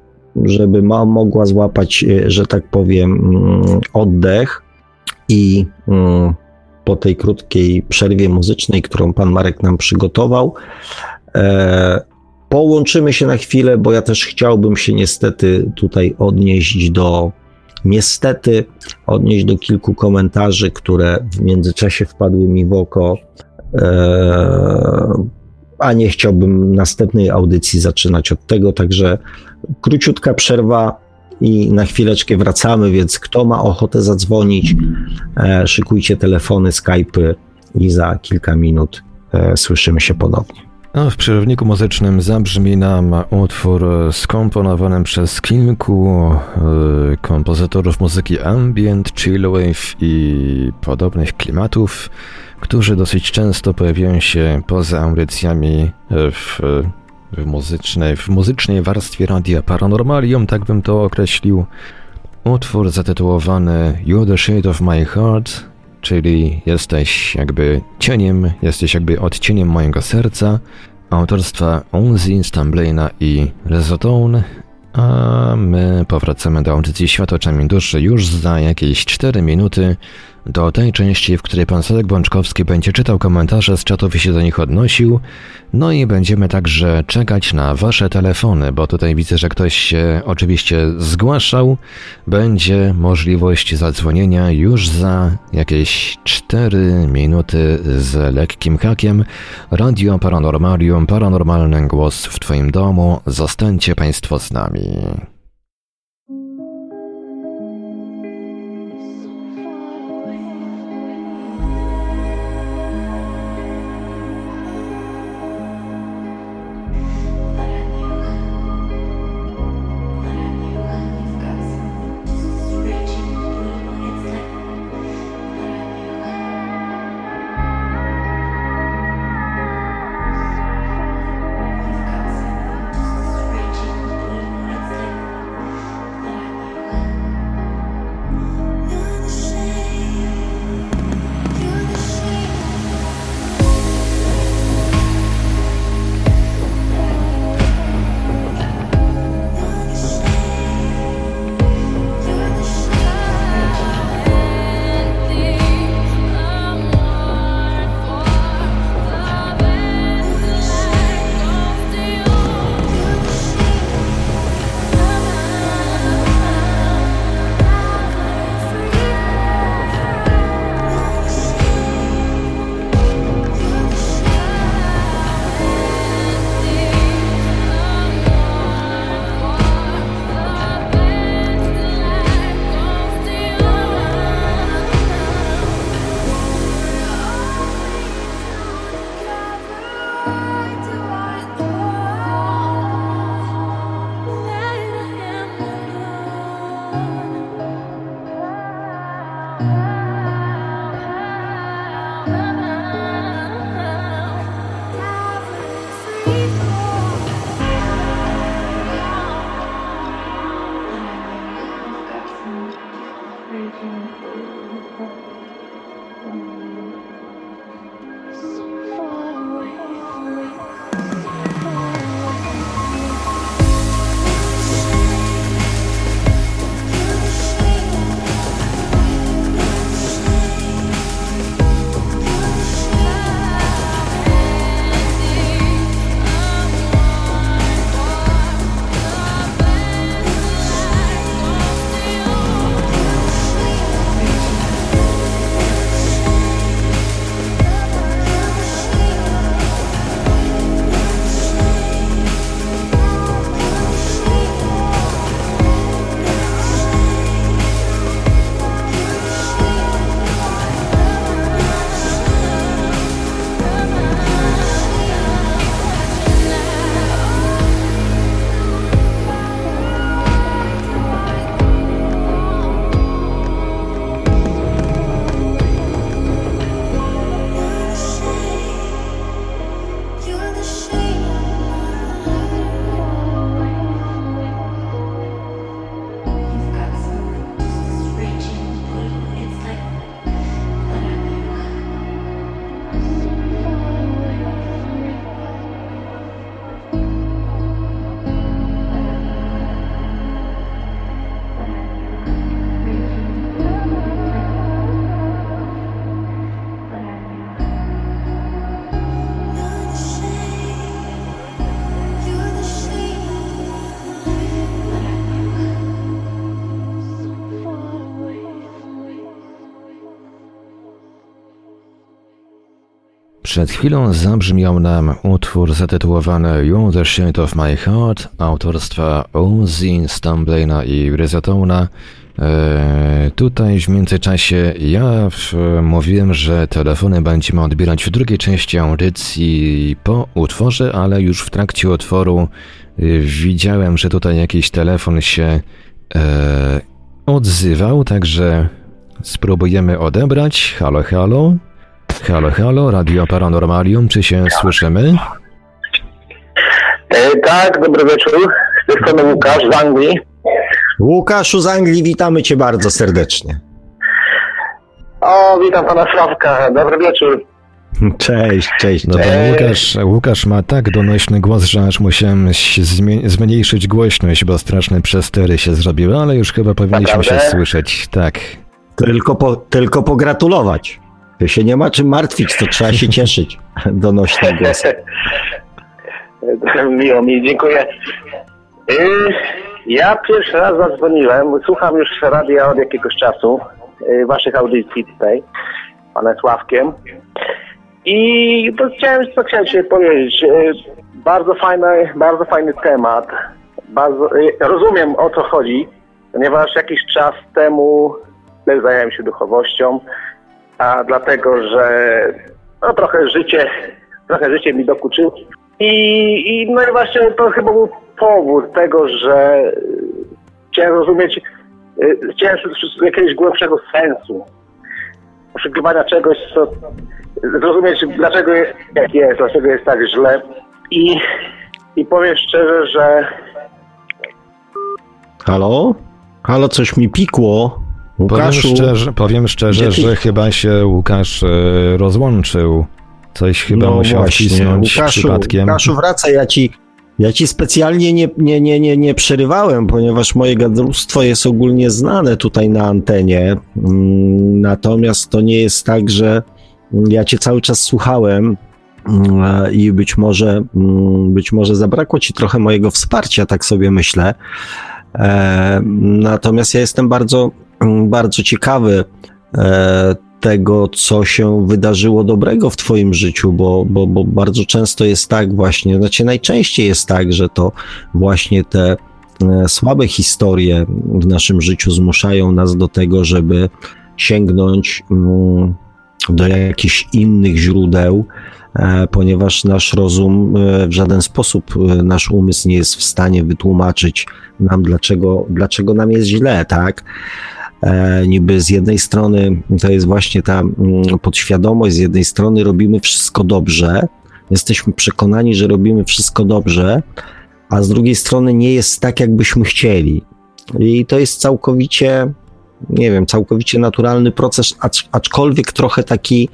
żeby mogła złapać, e, że tak powiem, mm, oddech i po tej krótkiej przerwie muzycznej, którą pan Marek nam przygotował, połączymy się na chwilę, bo ja też chciałbym się niestety tutaj odnieść do niestety odnieść do kilku komentarzy, które w międzyczasie wpadły mi w oko. E, a nie chciałbym następnej audycji zaczynać od tego, także króciutka przerwa i na chwileczkę wracamy, więc kto ma ochotę zadzwonić, e, szykujcie telefony, Skype'y i za kilka minut e, słyszymy się ponownie. A w przerwniku muzycznym zabrzmi nam utwór skomponowany przez kilku y, kompozytorów muzyki ambient, chillwave i podobnych klimatów, którzy dosyć często pojawiają się poza audycjami w, w, muzycznej, w muzycznej warstwie radia Paranormalium, tak bym to określił. Utwór zatytułowany You the Shade of My Heart, czyli jesteś jakby cieniem, jesteś jakby odcieniem mojego serca, autorstwa Unzi, Stamblina i Rezotone, a my powracamy do audycji Świat oczami duszy już za jakieś 4 minuty do tej części, w której pan Sadek Bączkowski będzie czytał komentarze z czatów i się do nich odnosił. No i będziemy także czekać na wasze telefony, bo tutaj widzę, że ktoś się oczywiście zgłaszał. Będzie możliwość zadzwonienia już za jakieś 4 minuty z lekkim hakiem. Radio Paranormalium, paranormalny głos w twoim domu. Zostańcie państwo z nami. Przed chwilą zabrzmiał nam utwór zatytułowany You're the Shade of My Heart autorstwa Ozzy, Stumblina i Rizatona, E, tutaj w międzyczasie ja w, mówiłem, że telefony będziemy odbierać w drugiej części audycji po utworze, ale już w trakcie utworu y, widziałem, że tutaj jakiś telefon się e, odzywał, także spróbujemy odebrać. Halo, halo. Halo, halo, Radio Paranormalium, czy się słyszymy? E, tak, dobry wieczór. Z tej strony Łukasz z Anglii. Łukaszu z Anglii, witamy cię bardzo serdecznie. O, witam pana Sławka. Dobry wieczór. Cześć, cześć. No cześć. Łukasz, Łukasz ma tak donośny głos, że aż musiałem zmniejszyć głośność, bo straszne przestery się zrobiły, ale już chyba powinniśmy się Naprawdę? słyszeć. Tak. Tylko, po, tylko pogratulować. To się nie ma czym martwić, to trzeba się cieszyć (laughs) donośnym głosem. Miło mi, dziękuję. Y, Ja pierwszy raz zadzwoniłem. Słucham już radia od jakiegoś czasu. y, Waszych audycji tutaj. Panem Sławkiem. I to chciałem, co chciałem się powiedzieć. y, Bardzo fajny, bardzo fajny temat. Bardzo, rozumiem o co chodzi, ponieważ jakiś czas temu też zająłem się duchowością, a dlatego, że no, trochę życie, trochę życie mi dokuczyło. I, I no i właśnie to chyba był powód tego, że y, chciałem rozumieć, y, chciałem jakiegoś głębszego sensu, poszukiwania czegoś, co zrozumieć, dlaczego jest jak jest, dlaczego jest tak źle. I, i powiem szczerze, że Halo? Halo, coś mi pikło. Powiem Łukaszu, szczerze, powiem szczerze gdzie ty- że chyba się Łukasz e, rozłączył. Coś chyba no musiał właśnie, wcisnąć Łukaszu, przypadkiem. Łukaszu, wracaj, ja ci, ja ci specjalnie nie, nie, nie, nie, nie przerywałem, ponieważ moje gadrustwo jest ogólnie znane tutaj na antenie. Mm, Natomiast to nie jest tak, że ja cię cały czas słuchałem mm, i być może, mm, być może zabrakło ci trochę mojego wsparcia, tak sobie myślę. E, Natomiast ja jestem bardzo, mm, bardzo ciekawy e, tego, co się wydarzyło dobrego w Twoim życiu, bo, bo, bo bardzo często jest tak właśnie, znaczy najczęściej jest tak, że to właśnie te e, słabe historie w naszym życiu zmuszają nas do tego, żeby sięgnąć mm, do jakichś innych źródeł, e, ponieważ nasz rozum w żaden sposób, nasz umysł nie jest w stanie wytłumaczyć nam, dlaczego, dlaczego nam jest źle, tak? E, niby z jednej strony to jest właśnie ta mm, podświadomość, z jednej strony robimy wszystko dobrze, jesteśmy przekonani, że robimy wszystko dobrze, a z drugiej strony nie jest tak, jakbyśmy chcieli. I to jest całkowicie, nie wiem, całkowicie naturalny proces, acz, aczkolwiek trochę taki,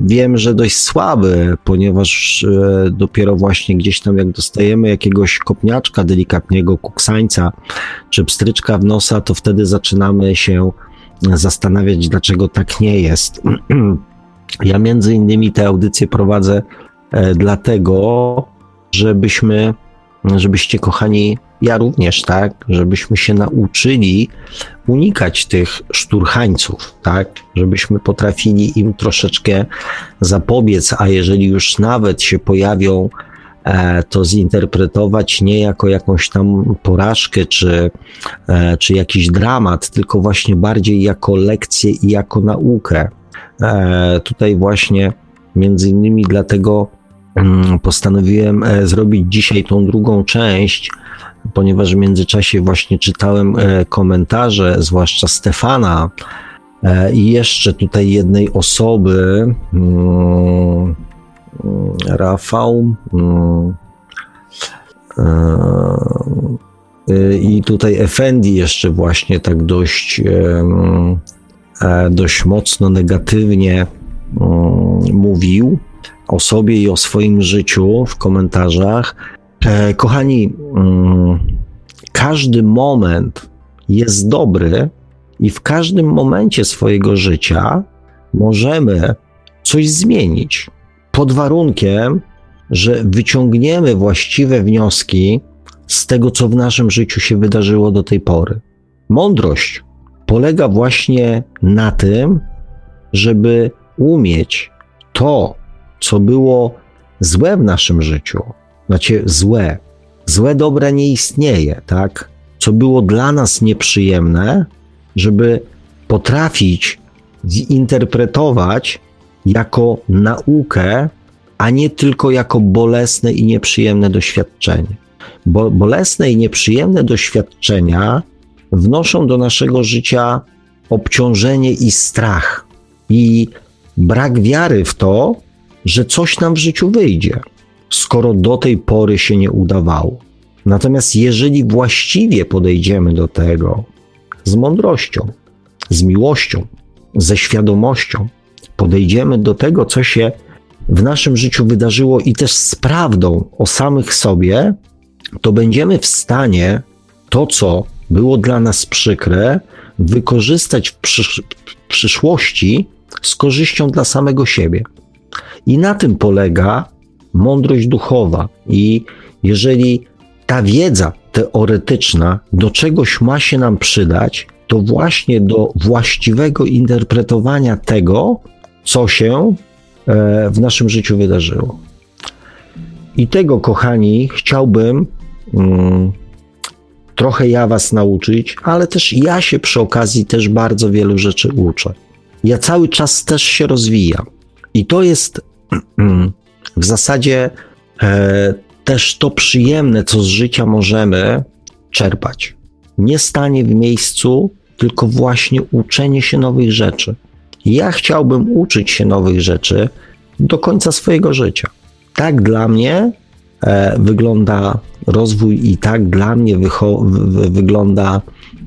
wiem, że dość słaby, ponieważ e, dopiero właśnie gdzieś tam, jak dostajemy jakiegoś kopniaczka delikatnego, kuksańca, czy pstryczka w nosa, to wtedy zaczynamy się zastanawiać, dlaczego tak nie jest. (clears throat) Ja między innymi te audycje prowadzę e, dlatego, żebyśmy, żebyście kochani, ja również, tak, żebyśmy się nauczyli unikać tych szturchańców, tak, żebyśmy potrafili im troszeczkę zapobiec, a jeżeli już nawet się pojawią, e, to zinterpretować nie jako jakąś tam porażkę czy, e, czy jakiś dramat, tylko właśnie bardziej jako lekcję i jako naukę. E, Tutaj właśnie między innymi dlatego mm, postanowiłem zrobić dzisiaj tą drugą część, ponieważ w międzyczasie właśnie czytałem e, komentarze, zwłaszcza Stefana e, i jeszcze tutaj jednej osoby, mm, mm, Rafał. mm, e, I tutaj Efendi jeszcze właśnie tak dość, dość mocno negatywnie mówił o sobie i o swoim życiu w komentarzach. E, Kochani, mm, każdy moment jest dobry i w każdym momencie swojego życia możemy coś zmienić pod warunkiem, że wyciągniemy właściwe wnioski z tego, co w naszym życiu się wydarzyło do tej pory. Mądrość polega właśnie na tym, żeby umieć to, co było złe w naszym życiu, znaczy złe, złe dobre nie istnieje, tak? co było dla nas nieprzyjemne, żeby potrafić zinterpretować jako naukę, a nie tylko jako bolesne i nieprzyjemne doświadczenie. Bo bolesne i nieprzyjemne doświadczenia wnoszą do naszego życia obciążenie i strach, i brak wiary w to, że coś nam w życiu wyjdzie, skoro do tej pory się nie udawało. Natomiast jeżeli właściwie podejdziemy do tego z mądrością, z miłością, ze świadomością, podejdziemy do tego, co się w naszym życiu wydarzyło i też z prawdą o samych sobie, to będziemy w stanie to, co było dla nas przykre, wykorzystać w, przysz w przyszłości z korzyścią dla samego siebie. I na tym polega mądrość duchowa. I jeżeli ta wiedza teoretyczna do czegoś ma się nam przydać, to właśnie do właściwego interpretowania tego, co się e, w naszym życiu wydarzyło. I tego, kochani, chciałbym mm, trochę ja Was nauczyć, ale też ja się przy okazji też bardzo wielu rzeczy uczę. Ja cały czas też się rozwijam. I to jest (clears throat) w zasadzie e, też to przyjemne, co z życia możemy czerpać. Nie stanie w miejscu, tylko właśnie uczenie się nowych rzeczy. Ja chciałbym uczyć się nowych rzeczy do końca swojego życia. Tak dla mnie e, wygląda rozwój i tak dla mnie wygląda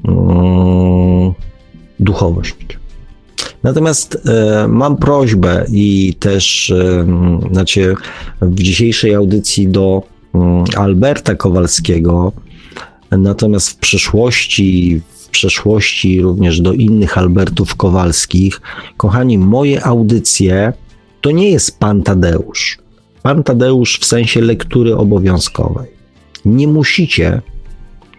mm, duchowość. Natomiast e, mam prośbę i też znaczy w dzisiejszej audycji do mm, Alberta Kowalskiego, natomiast w przyszłości, w przeszłości również do innych Albertów Kowalskich, kochani, moje audycje to nie jest Pan Tadeusz. Pan Tadeusz w sensie lektury obowiązkowej. Nie musicie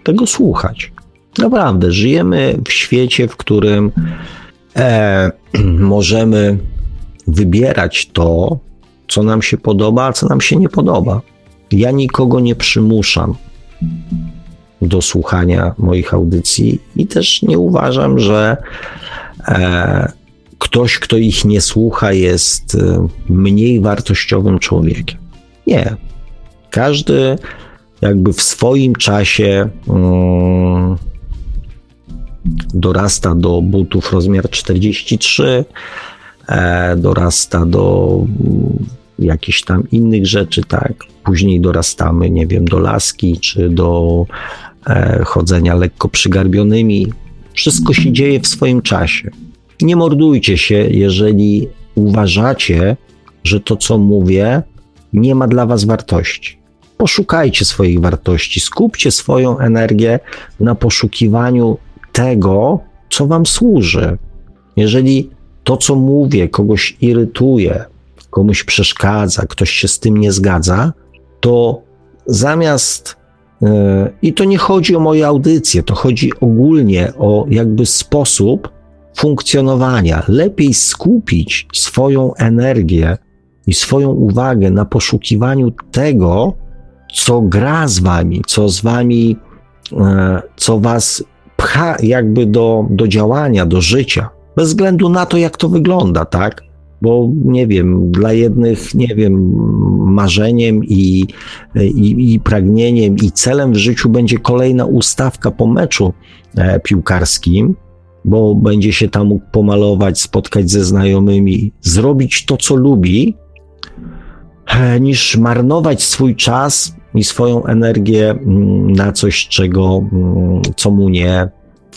tego słuchać. Naprawdę, żyjemy w świecie, w którym e, (clears throat) możemy wybierać to, co nam się podoba, a co nam się nie podoba. Ja nikogo nie przymuszam do słuchania moich audycji i też nie uważam, że e, ktoś, kto ich nie słucha, jest e, mniej wartościowym człowiekiem. Nie. Każdy jakby w swoim czasie. Um, dorasta do butów rozmiar 43, e, dorasta do mm, jakichś tam innych rzeczy, tak. Później dorastamy, nie wiem, do laski czy do e, chodzenia lekko przygarbionymi. Wszystko się dzieje w swoim czasie. Nie mordujcie się, jeżeli uważacie, że to, co mówię, nie ma dla Was wartości. Poszukajcie swoich wartości, skupcie swoją energię na poszukiwaniu tego, co wam służy. Jeżeli to, co mówię, kogoś irytuje, komuś przeszkadza, ktoś się z tym nie zgadza, to zamiast yy, i to nie chodzi o moje audycje, to chodzi ogólnie o jakby sposób funkcjonowania. Lepiej skupić swoją energię i swoją uwagę na poszukiwaniu tego, co gra z wami, co z wami, yy, co was pcha jakby do, do działania, do życia, bez względu na to, jak to wygląda, tak? Bo nie wiem, dla jednych, nie wiem, marzeniem i, i, i pragnieniem i celem w życiu będzie kolejna ustawka po meczu e, piłkarskim, bo będzie się tam mógł pomalować, spotkać ze znajomymi, zrobić to, co lubi, e, niż marnować swój czas i swoją energię mm, na coś, czego, mm, co mu nie,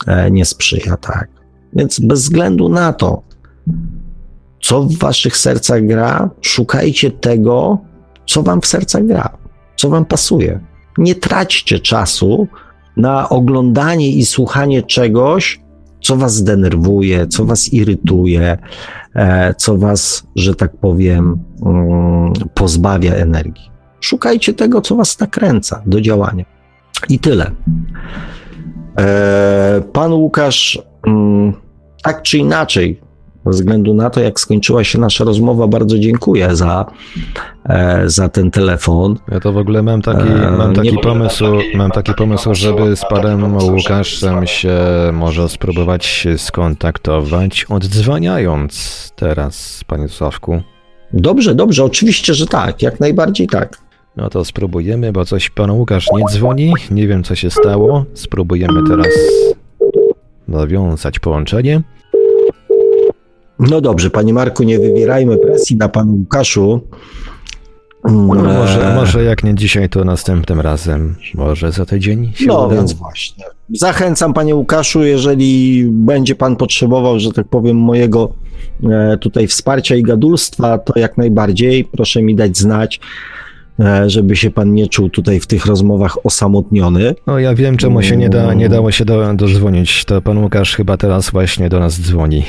e, nie sprzyja, tak. Więc bez względu na to, co w waszych sercach gra, szukajcie tego, co wam w sercach gra, co wam pasuje. Nie traćcie czasu na oglądanie i słuchanie czegoś, co was denerwuje, co was irytuje, e, co was, że tak powiem, mm, pozbawia energii. Szukajcie tego, co was nakręca do działania. I tyle. E, pan Łukasz, mm, tak czy inaczej, Ze względu na to, jak skończyła się nasza rozmowa, bardzo dziękuję za, e, za ten telefon. Ja to w ogóle mam taki, mam taki pomysł, mam taki pomysł, żeby z panem Łukaszem się może spróbować skontaktować, oddzwaniając teraz, panie Sławku. Dobrze, dobrze, oczywiście, że tak, jak najbardziej tak. No to spróbujemy, bo coś pan Łukasz nie dzwoni. Nie wiem, co się stało. Spróbujemy teraz nawiązać połączenie. No dobrze, panie Marku, nie wywierajmy presji na panu Łukaszu. No, może, może jak nie dzisiaj, to następnym razem. Może za tydzień się No uda. więc właśnie. Zachęcam panie Łukaszu, jeżeli będzie pan potrzebował, że tak powiem, mojego e, tutaj wsparcia i gadulstwa, to jak najbardziej proszę mi dać znać, żeby się pan nie czuł tutaj w tych rozmowach osamotniony. No ja wiem, czemu się nie, da, nie dało się do, dodzwonić. To pan Łukasz chyba teraz właśnie do nas dzwoni.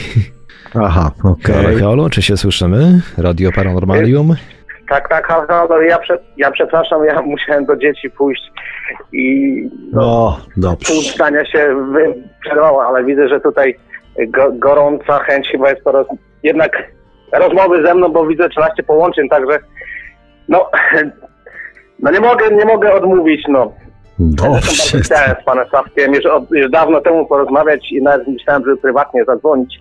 Aha, okej. Halo, halo, czy się słyszymy? Radio Paranormalium? Tak, tak, halo, halo, ja, prze, ja przepraszam, ja (laughs) musiałem do dzieci pójść i no, No, dobrze. pół zdania się przerwało, ale widzę, że tutaj go, gorąca chęć chyba jest po roz, jednak rozmowy ze mną, bo widzę 13 połączeń, także no, no nie mogę, nie mogę odmówić, no. Dobrze. bardzo chciałem z panem Sławkiem już, od, już dawno temu porozmawiać i nawet myślałem, żeby prywatnie zadzwonić.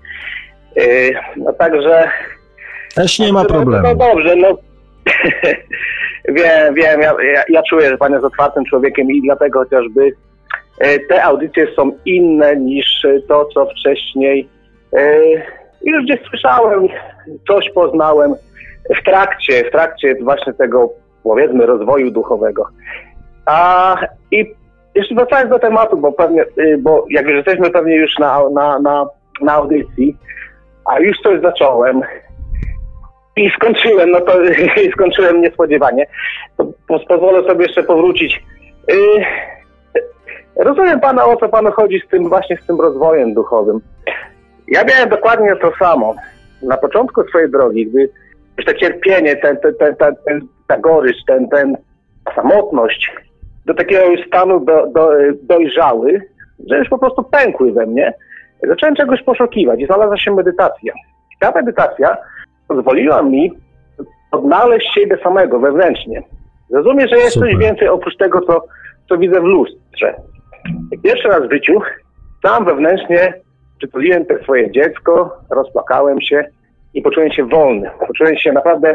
Yy, no także Też nie ma no, problemu. No dobrze, no. (laughs) wiem, wiem, ja, ja, ja czuję, że pan jest otwartym człowiekiem i dlatego chociażby e, te audycje są inne niż to, co wcześniej e, już gdzieś słyszałem, coś poznałem w trakcie, w trakcie właśnie tego, powiedzmy, rozwoju duchowego. A i jeszcze wracając do tematu, bo pewnie, y, bo jak już jesteśmy pewnie już na, na, na, na audycji, a już coś zacząłem, i skończyłem, no to (laughs) skończyłem niespodziewanie. To po- pozwolę sobie jeszcze powrócić. Yy, rozumiem pana, o co panu chodzi z tym właśnie z tym rozwojem duchowym. Ja miałem dokładnie to samo. Na początku swojej drogi, gdy już to cierpienie, ten, ten, ten, ten, ta gorycz, ten, ten, ta samotność do takiego już stanu do, do, dojrzały, że już po prostu pękły we mnie. Zacząłem czegoś poszukiwać i znalazła się medytacja. Ta medytacja pozwoliła mi odnaleźć siebie samego wewnętrznie. Zrozumieć, że jest coś Super. więcej oprócz tego, co, co widzę w lustrze. Pierwszy raz w życiu sam wewnętrznie przytuliłem te swoje dziecko, rozpłakałem się i poczułem się wolny. Poczułem się naprawdę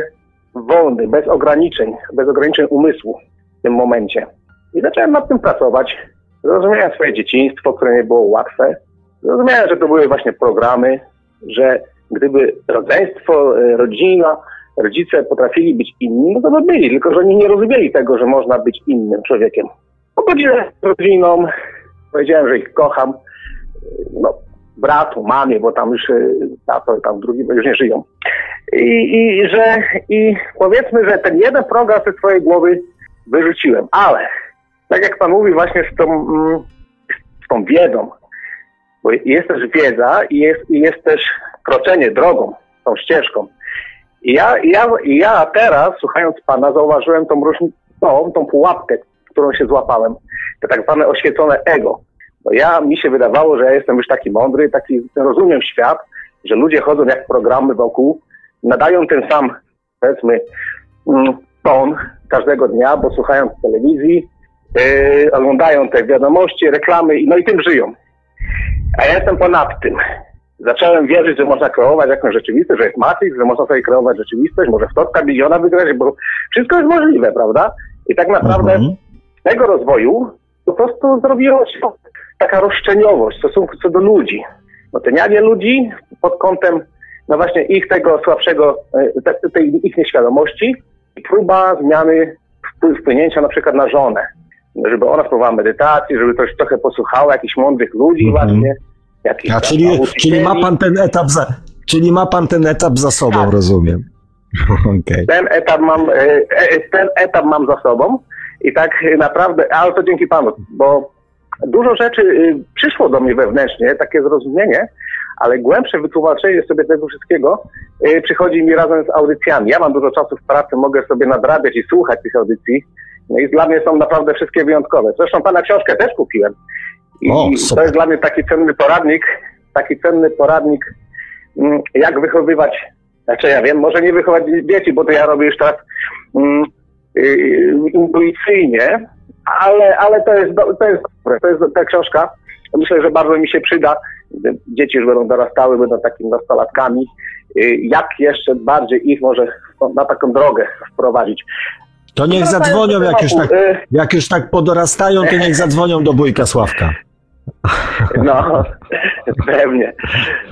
wolny, bez ograniczeń, bez ograniczeń umysłu w tym momencie. I zacząłem nad tym pracować. Zrozumiałem swoje dzieciństwo, które nie było łatwe. Zrozumiałem, że to były właśnie programy, że gdyby rodzeństwo, e, rodzina, rodzice potrafili być inni, no to by byli, tylko że oni nie rozumieli tego, że można być innym człowiekiem. Pogodziłem z rodziną, powiedziałem, że ich kocham, no, bratu, mamie, bo tam już e, tato, tam drugi bo już nie żyją. I, i że i powiedzmy, że ten jeden program ze swojej głowy wyrzuciłem, ale tak jak pan mówi właśnie z tą, mm, z tą wiedzą, bo jest też wiedza i jest, i jest też kroczenie drogą, tą ścieżką. I ja, ja, ja teraz, słuchając pana, zauważyłem tą różnicę, tą, tą pułapkę, którą się złapałem. To tak zwane oświecone ego. Bo ja, mi się wydawało, że ja jestem już taki mądry, taki rozumiem świat, że ludzie chodzą jak programy wokół, nadają ten sam, powiedzmy, mm, ton każdego dnia, bo słuchają telewizji, yy, oglądają te wiadomości, reklamy, i- no i tym żyją. A ja jestem ponad tym. Zacząłem wierzyć, że można kreować jakąś rzeczywistość, że jest Matrix, że można sobie kreować rzeczywistość, może w totka miliona wygrać, bo wszystko jest możliwe, prawda? I tak naprawdę Mhm. tego rozwoju po prostu zrobiło się taka roszczeniowość w stosunku co do ludzi. Ocenianie ludzi pod kątem no właśnie ich tego słabszego, e, te- tej ich nieświadomości i próba zmiany wpłynięcia na przykład na żonę. Żeby ona spróbowała medytacji, żeby coś trochę posłuchała jakichś mądrych ludzi Mhm. właśnie. Jakichś A czyli, czyli ma pan ten etap za, czyli ma pan ten etap za sobą, Tak. rozumiem. (laughs) Okej. ten etap mam, e, e, ten etap mam za sobą i tak naprawdę, ale to dzięki Panu, bo dużo rzeczy e, przyszło do mnie wewnętrznie, takie zrozumienie, ale głębsze wytłumaczenie sobie tego wszystkiego e, przychodzi mi razem z audycjami. Ja mam dużo czasu w pracy, mogę sobie nadrabiać i słuchać tych audycji. No i dla mnie są naprawdę wszystkie wyjątkowe. Zresztą Pana książkę też kupiłem. I O, to jest dla mnie taki cenny poradnik, taki cenny poradnik mm, jak wychowywać, znaczy ja wiem, może nie wychować dzieci, bo to ja robię już teraz y, intuicyjnie, ale, ale to jest, do, to jest dobre, to jest ta książka, myślę, że bardzo mi się przyda. Dzieci już będą dorastały, będą takimi nastolatkami. Y, jak jeszcze bardziej ich może na taką drogę wprowadzić. To niech zadzwonią, jak już, tak, jak już tak podorastają, to niech zadzwonią do wujka Sławka. No, pewnie.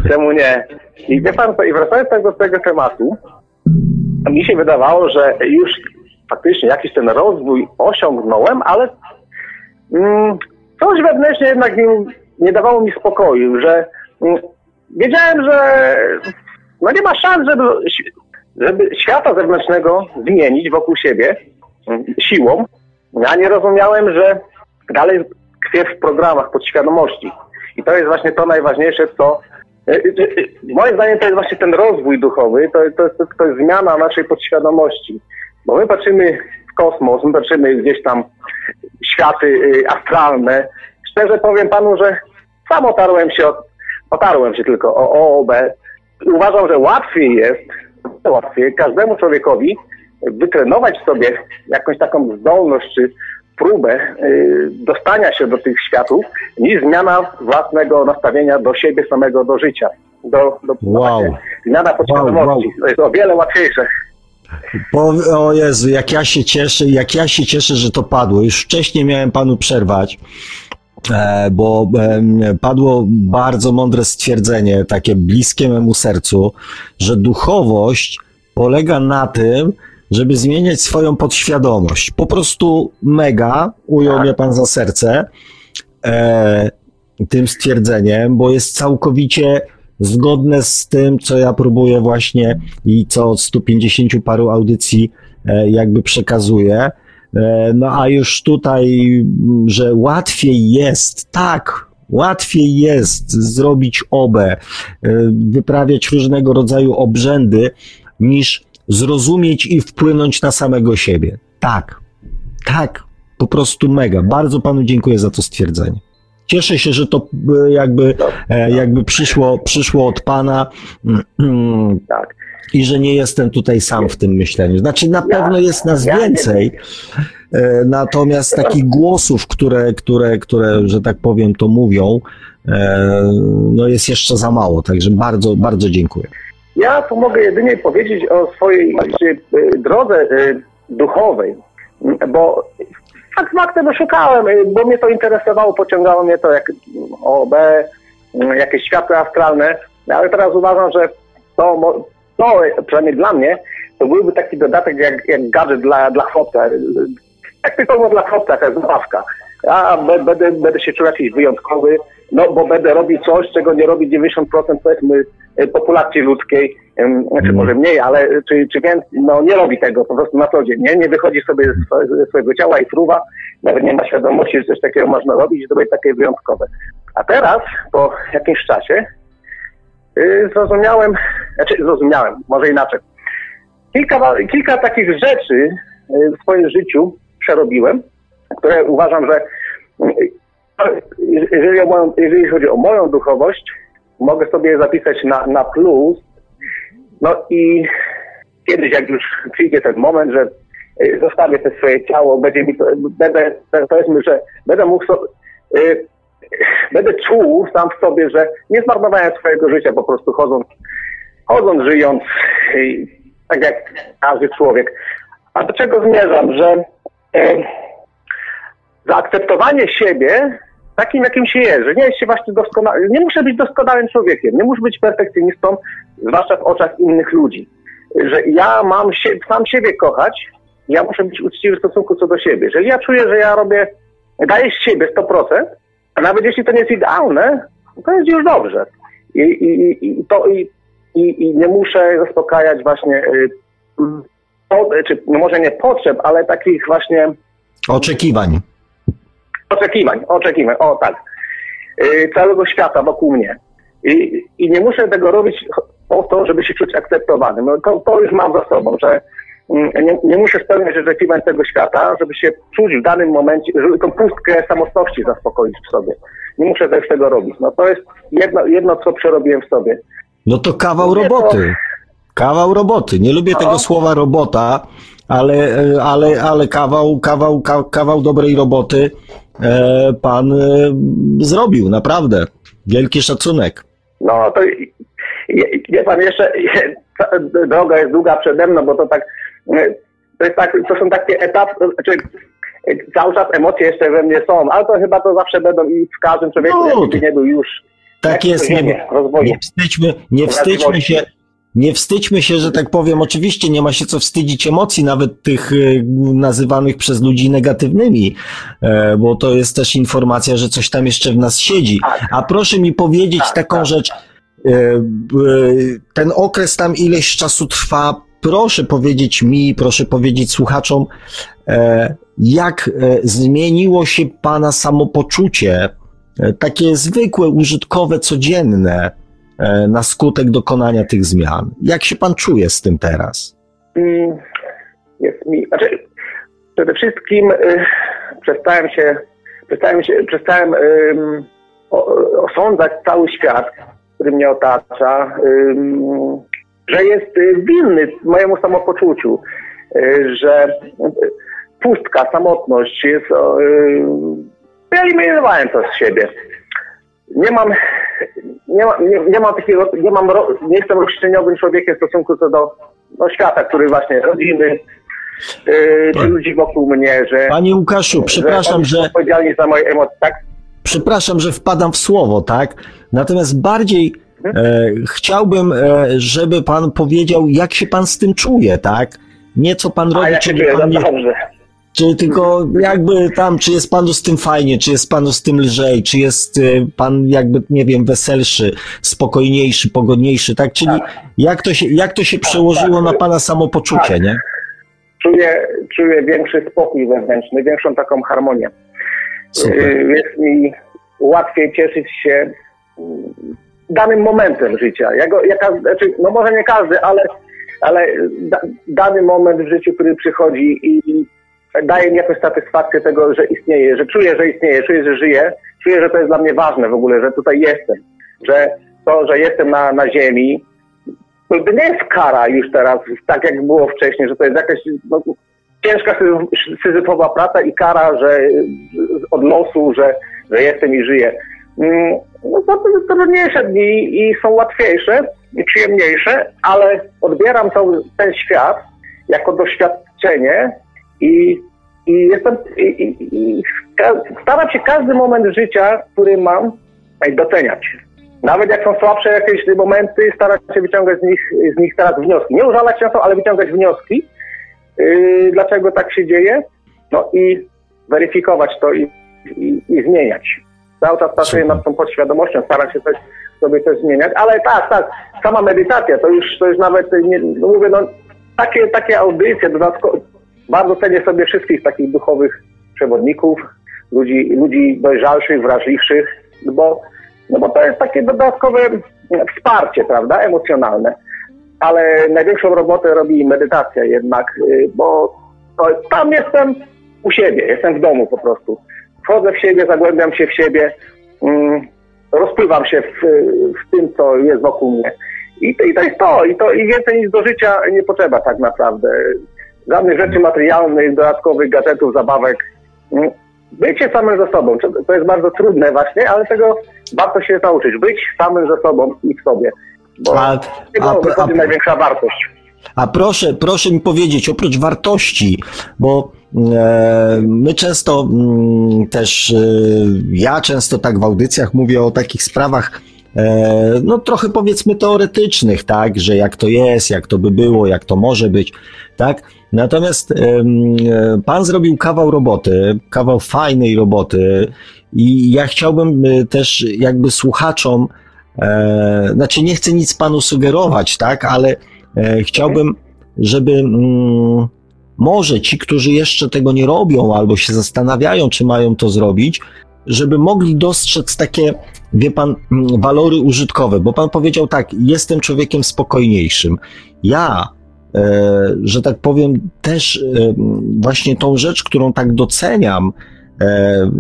Czemu nie? I wie pan, i wracając tak do tego tematu, mi się wydawało, że już faktycznie jakiś ten rozwój osiągnąłem, ale mm, coś wewnętrznie jednak nie, nie dawało mi spokoju, że mm, wiedziałem, że no nie ma szans, żeby, żeby świata zewnętrznego zmienić wokół siebie mm, siłą. Ja nie rozumiałem, że dalej tkwię w programach podświadomości. I to jest właśnie to najważniejsze, co y, y, y, Moim zdaniem to jest właśnie ten rozwój duchowy, to, to, to, to jest zmiana naszej podświadomości. Bo my patrzymy w kosmos, my patrzymy gdzieś tam światy astralne. Szczerze powiem panu, że sam otarłem się, od, otarłem się tylko o OOB. Uważam, że łatwiej jest, łatwiej każdemu człowiekowi wytrenować sobie jakąś taką zdolność czy próbę y, dostania się do tych światów, niż zmiana własnego nastawienia do siebie samego, do życia. Do, do, wow. Zmiana podświadomości. Wow, wow. To jest o wiele łatwiejsze. O, o Jezu, jak ja się cieszę, jak ja się cieszę, że to padło. Już wcześniej miałem panu przerwać, e, bo padło bardzo mądre stwierdzenie, takie bliskie memu sercu, że duchowość polega na tym, żeby zmieniać swoją podświadomość. Po prostu mega ujął mnie pan za serce e, tym stwierdzeniem, bo jest całkowicie zgodne z tym, co ja próbuję właśnie i co od 150 paru audycji e, jakby przekazuję. E, no a już tutaj, że łatwiej jest, tak, łatwiej jest zrobić obę, e, wyprawiać różnego rodzaju obrzędy, niż zrozumieć i wpłynąć na samego siebie. Tak, tak, po prostu mega. Bardzo panu dziękuję za to stwierdzenie. Cieszę się, że to e, jakby, e, jakby przyszło, przyszło od pana. Tak. I że nie jestem tutaj sam w tym myśleniu. Znaczy, na pewno jest nas więcej, e, natomiast takich głosów, które, które, które, że tak powiem, to mówią, no jest jeszcze za mało. Także bardzo, bardzo dziękuję. Ja tu mogę jedynie powiedzieć o swojej znaczy, drodze duchowej, bo tak faktem szukałem, bo mnie to interesowało, pociągało mnie to jak OB, jakieś światła astralne, ale teraz uważam, że to, to przynajmniej dla mnie, to byłby taki dodatek jak, jak gadżet dla, dla chłopca. Jak typowo dla chłopca, jakaś zabawka. Ja będę, będę się czuł jakiś wyjątkowy, no bo będę robił coś, czego nie robi 90% powiedzmy e, populacji ludzkiej, znaczy może mniej, ale czy, czy więcej, no nie robi tego po prostu na co dzień, nie? Nie wychodzi sobie ze swojego ciała i fruwa, nawet nie ma świadomości, że coś takiego można robić, że to będzie takie wyjątkowe. A teraz, po jakimś czasie, yy, zrozumiałem, znaczy zrozumiałem, może inaczej. Kilka, kilka takich rzeczy yy, w swoim życiu przerobiłem, które uważam, że jeżeli, moją, jeżeli chodzi o moją duchowość, mogę sobie zapisać na, na plus. No i kiedyś, jak już przyjdzie ten moment, że y, zostawię te swoje ciało, będzie mi to, będę, powiedzmy, że będę mógł sobie, y, będę czuł sam w sobie, że nie zmarnowałem swojego życia po prostu chodząc, chodząc, żyjąc, y, tak jak każdy człowiek. A do czego zmierzam, że zaakceptowanie siebie takim, jakim się jest, że nie jest się właśnie doskonały, nie muszę być doskonałym człowiekiem, nie muszę być perfekcjonistą, zwłaszcza w oczach innych ludzi. Że ja mam się, sam siebie kochać, ja muszę być uczciwy w stosunku co do siebie. Jeżeli ja czuję, że ja robię, daję z siebie 100%, a nawet jeśli to nie jest idealne, to jest już dobrze. I, i, i, to, i, i, i nie muszę zaspokajać właśnie, y, czy może nie potrzeb, ale takich właśnie oczekiwań oczekiwań, oczekiwań, o tak, yy, całego świata wokół mnie. I, I nie muszę tego robić po to, żeby się czuć akceptowanym. No, to, to już mam za sobą, że mm, nie, nie, muszę spełniać oczekiwań tego świata, żeby się czuć w danym momencie, żeby tą pustkę samotności zaspokoić w sobie. Nie muszę też tego robić. No to jest jedno, jedno co przerobiłem w sobie. No to kawał roboty. Kawał roboty. Nie lubię tego słowa robota, ale, ale, ale kawał, kawał, kawał dobrej roboty e, pan e, zrobił, naprawdę. Wielki szacunek. No to wie pan jeszcze, (laughs) droga jest długa przede mną, bo to tak, to, jest tak, to są takie etapy, znaczy cały czas emocje jeszcze we mnie są, ale to chyba to zawsze będą i w każdym człowieku, no, nie był już. Tak jest, nie, nie, nie wstydźmy, nie wstydźmy się, nie wstydźmy się, że tak powiem. Oczywiście nie ma się co wstydzić emocji, nawet tych e, nazywanych przez ludzi negatywnymi, e, bo to jest też informacja, że coś tam jeszcze w nas siedzi. Tak. A proszę mi powiedzieć tak, taką tak. rzecz, e, ten okres tam ileś czasu trwa, proszę powiedzieć mi, proszę powiedzieć słuchaczom, jak zmieniło się Pana samopoczucie, takie zwykłe, użytkowe, codzienne, E, na skutek dokonania tych zmian. Jak się pan czuje z tym teraz? Mm, jest mi. Znaczy, przede wszystkim y, przestałem się, przestałem się, przestałem y, osądzać cały świat, który mnie otacza, y, że jest winny mojemu samopoczuciu, że pustka, samotność jest. Y, wyeliminowałem to z siebie. Nie mam nie, ma, nie, nie mam takiego, nie mam, nie jestem roszczeniowym człowiekiem w stosunku co do, do świata, który właśnie rodziny, yy, czy ludzi wokół mnie, że... Panie Łukaszu, przepraszam, że... Odpowiedzialni za moje emocje, tak? Przepraszam, że wpadam w słowo, tak? Natomiast bardziej hmm? e, chciałbym, e, żeby pan powiedział, jak się pan z tym czuje, tak? Nie co pan robi, czy pan nie... Dobrze. Czy tylko jakby tam, czy jest panu z tym fajnie, czy jest panu z tym lżej, czy jest y, pan jakby, nie wiem, weselszy, spokojniejszy, pogodniejszy, tak? Czyli tak. Jak, to się, jak to się przełożyło tak, na pana samopoczucie, tak. nie? Czuję, czuję większy spokój wewnętrzny, większą taką harmonię. Super. Y, jest mi łatwiej cieszyć się danym momentem życia. Ja go, znaczy, no może nie każdy, ale, ale da, dany moment w życiu, który przychodzi i daje mi jakąś satysfakcję tego, że istnieje, że czuję, że istnieje, czuję, że żyję, czuję, że to jest dla mnie ważne w ogóle, że tutaj jestem, że to, że jestem na, na ziemi, to nie jest kara już teraz, tak jak było wcześniej, że to jest jakaś no, ciężka syzyfowa praca i kara, że od losu, że, że jestem i żyję. Mm, no to, to trudniejsze dni i są łatwiejsze i przyjemniejsze, ale odbieram to, ten świat jako doświadczenie, i, i jestem, i, i, i staram się każdy moment życia, który mam, doceniać. Nawet jak są słabsze jakieś momenty, starać się wyciągać z nich, z nich teraz wnioski. Nie użalać się na to, ale wyciągać wnioski, yy, dlaczego tak się dzieje, no i weryfikować to i, i, i zmieniać. Cały czas pracuję nad tą podświadomością, staram się coś, sobie coś zmieniać, ale tak, tak, sama medytacja, to już, to już nawet, nie, no mówię, no, takie, takie audycje, dodatkowo, bardzo cenię sobie wszystkich takich duchowych przewodników, ludzi, ludzi dojrzalszych, wrażliwszych, bo, no bo to jest takie dodatkowe wsparcie, prawda, emocjonalne. Ale największą robotę robi medytacja jednak, y, bo tam jestem u siebie, jestem w domu po prostu. Wchodzę w siebie, zagłębiam się w siebie, mm, rozpływam się w, w tym, co jest wokół mnie. I to, I to jest to, i to i więcej nic do życia nie potrzeba tak naprawdę żadnych rzeczy materialnych, dodatkowych gadżetów, zabawek. Mm, bycie samym ze sobą, to jest bardzo trudne właśnie, ale tego warto się nauczyć. Być samym ze sobą i w sobie. Bo a, tego a, wychodzi a, największa wartość. A proszę, proszę mi powiedzieć, oprócz wartości, bo e, my często mm, też, e, ja często tak w audycjach mówię o takich sprawach, e, no trochę powiedzmy teoretycznych, tak, że jak to jest, jak to by było, jak to może być, tak. Natomiast e, pan zrobił kawał roboty, kawał fajnej roboty i ja chciałbym e, też jakby słuchaczom, e, znaczy nie chcę nic panu sugerować, tak, ale chciałbym, żeby mm, może ci, którzy jeszcze tego nie robią albo się zastanawiają, czy mają to zrobić, żeby mogli dostrzec takie, wie pan, mm, walory użytkowe, bo pan powiedział tak, jestem człowiekiem spokojniejszym. Ja, że tak powiem, też e, właśnie tą rzecz, którą tak doceniam, e,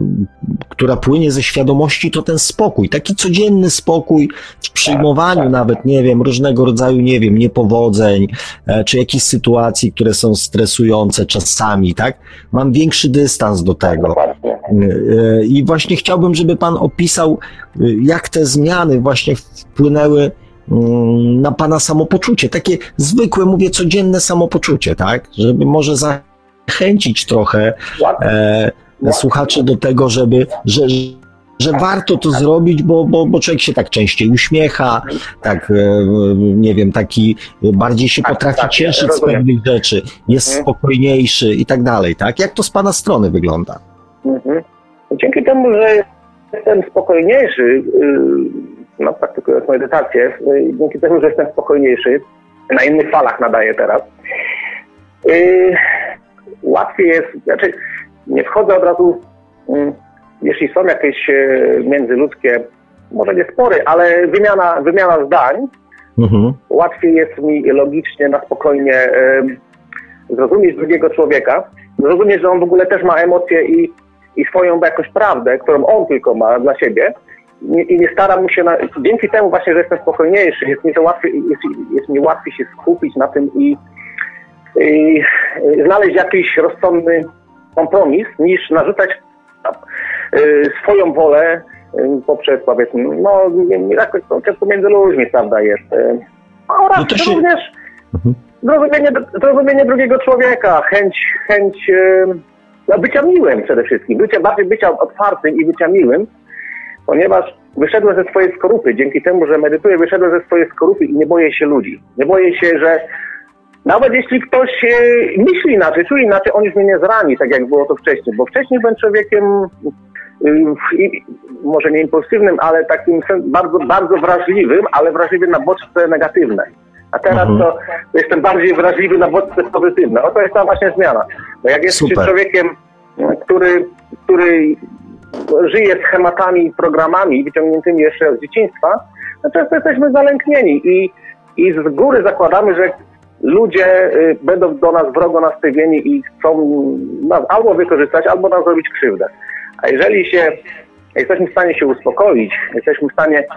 która płynie ze świadomości, to ten spokój, taki codzienny spokój w przyjmowaniu tak, tak. nawet, nie wiem, różnego rodzaju, nie wiem, niepowodzeń, e, czy jakichś sytuacji, które są stresujące czasami, tak? Mam większy dystans do tego. E, I właśnie chciałbym, żeby pan opisał, e, jak te zmiany właśnie wpłynęły na pana samopoczucie, takie zwykłe, mówię, codzienne samopoczucie, tak? Żeby może zachęcić trochę e, słuchaczy do tego, żeby, że, że warto to zrobić, bo, bo, bo człowiek się tak częściej uśmiecha, tak, e, nie wiem, taki bardziej się tak, potrafi tak, cieszyć z pewnych rzeczy, jest mhm. spokojniejszy i tak dalej, tak? Jak to z Pana strony wygląda? Mhm. Dzięki temu, że jestem spokojniejszy, y, no praktykując medytację, y, dzięki temu, że jestem spokojniejszy, na innych falach nadaję teraz, y, łatwiej jest, znaczy nie wchodzę od razu, mm, jeśli są jakieś e, międzyludzkie, może nie spory, ale wymiana, wymiana zdań, mhm. łatwiej jest mi logicznie, na spokojnie zrozumieć drugiego człowieka, zrozumieć, że on w ogóle też ma emocje i, i swoją jakąś prawdę, którą on tylko ma dla siebie i nie staram się, na, dzięki temu właśnie, że jestem spokojniejszy, jest mi to łatwiej, jest, jest mi łatwiej się skupić na tym i, i znaleźć jakiś rozsądny kompromis, niż narzucać y, swoją wolę y, poprzez powiedzmy, no jakoś to często między ludźmi, prawda, jest. Y, oraz no się... również mhm. zrozumienie, zrozumienie drugiego człowieka, chęć, chęć no, bycia miłym przede wszystkim, bycia, bardziej bycia otwartym i bycia miłym, ponieważ wyszedłem ze swojej skorupy, dzięki temu, że medytuję, wyszedłem ze swojej skorupy i nie boję się ludzi. Nie boję się, że nawet jeśli ktoś myśli inaczej, czuje inaczej, on już mnie nie zrani, tak jak było to wcześniej, bo wcześniej byłem człowiekiem y, może nie impulsywnym, ale takim bardzo, bardzo wrażliwym, ale wrażliwym na bodźce negatywne. A teraz mhm. to jestem bardziej wrażliwy na bodźce pozytywne. Oto jest ta właśnie zmiana. Bo jak jest się człowiekiem, który, który żyje schematami, programami wyciągniętymi jeszcze z dzieciństwa, no często jesteśmy zalęknieni i, i z góry zakładamy, że ludzie y, będą do nas wrogo nastawieni i chcą nas albo wykorzystać, albo nam zrobić krzywdę. A jeżeli się jesteśmy w stanie się uspokoić, jesteśmy w stanie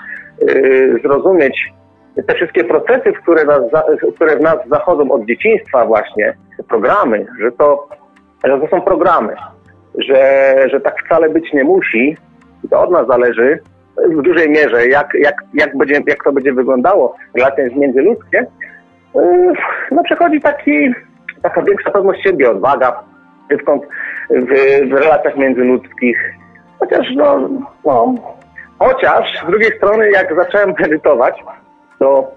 y, zrozumieć te wszystkie procesy, które, nas, które w nas zachodzą od dzieciństwa właśnie, programy, że to, że to są programy, że, że tak wcale być nie musi, to od nas zależy. W dużej mierze, jak, jak, jak, będzie, jak to będzie wyglądało, relacje międzyludzkie, Yy, no przechodzi taki, taka większa pewność siebie, odwaga w, w, w relacjach międzyludzkich. Chociaż no, no, chociaż z drugiej strony jak zacząłem medytować, to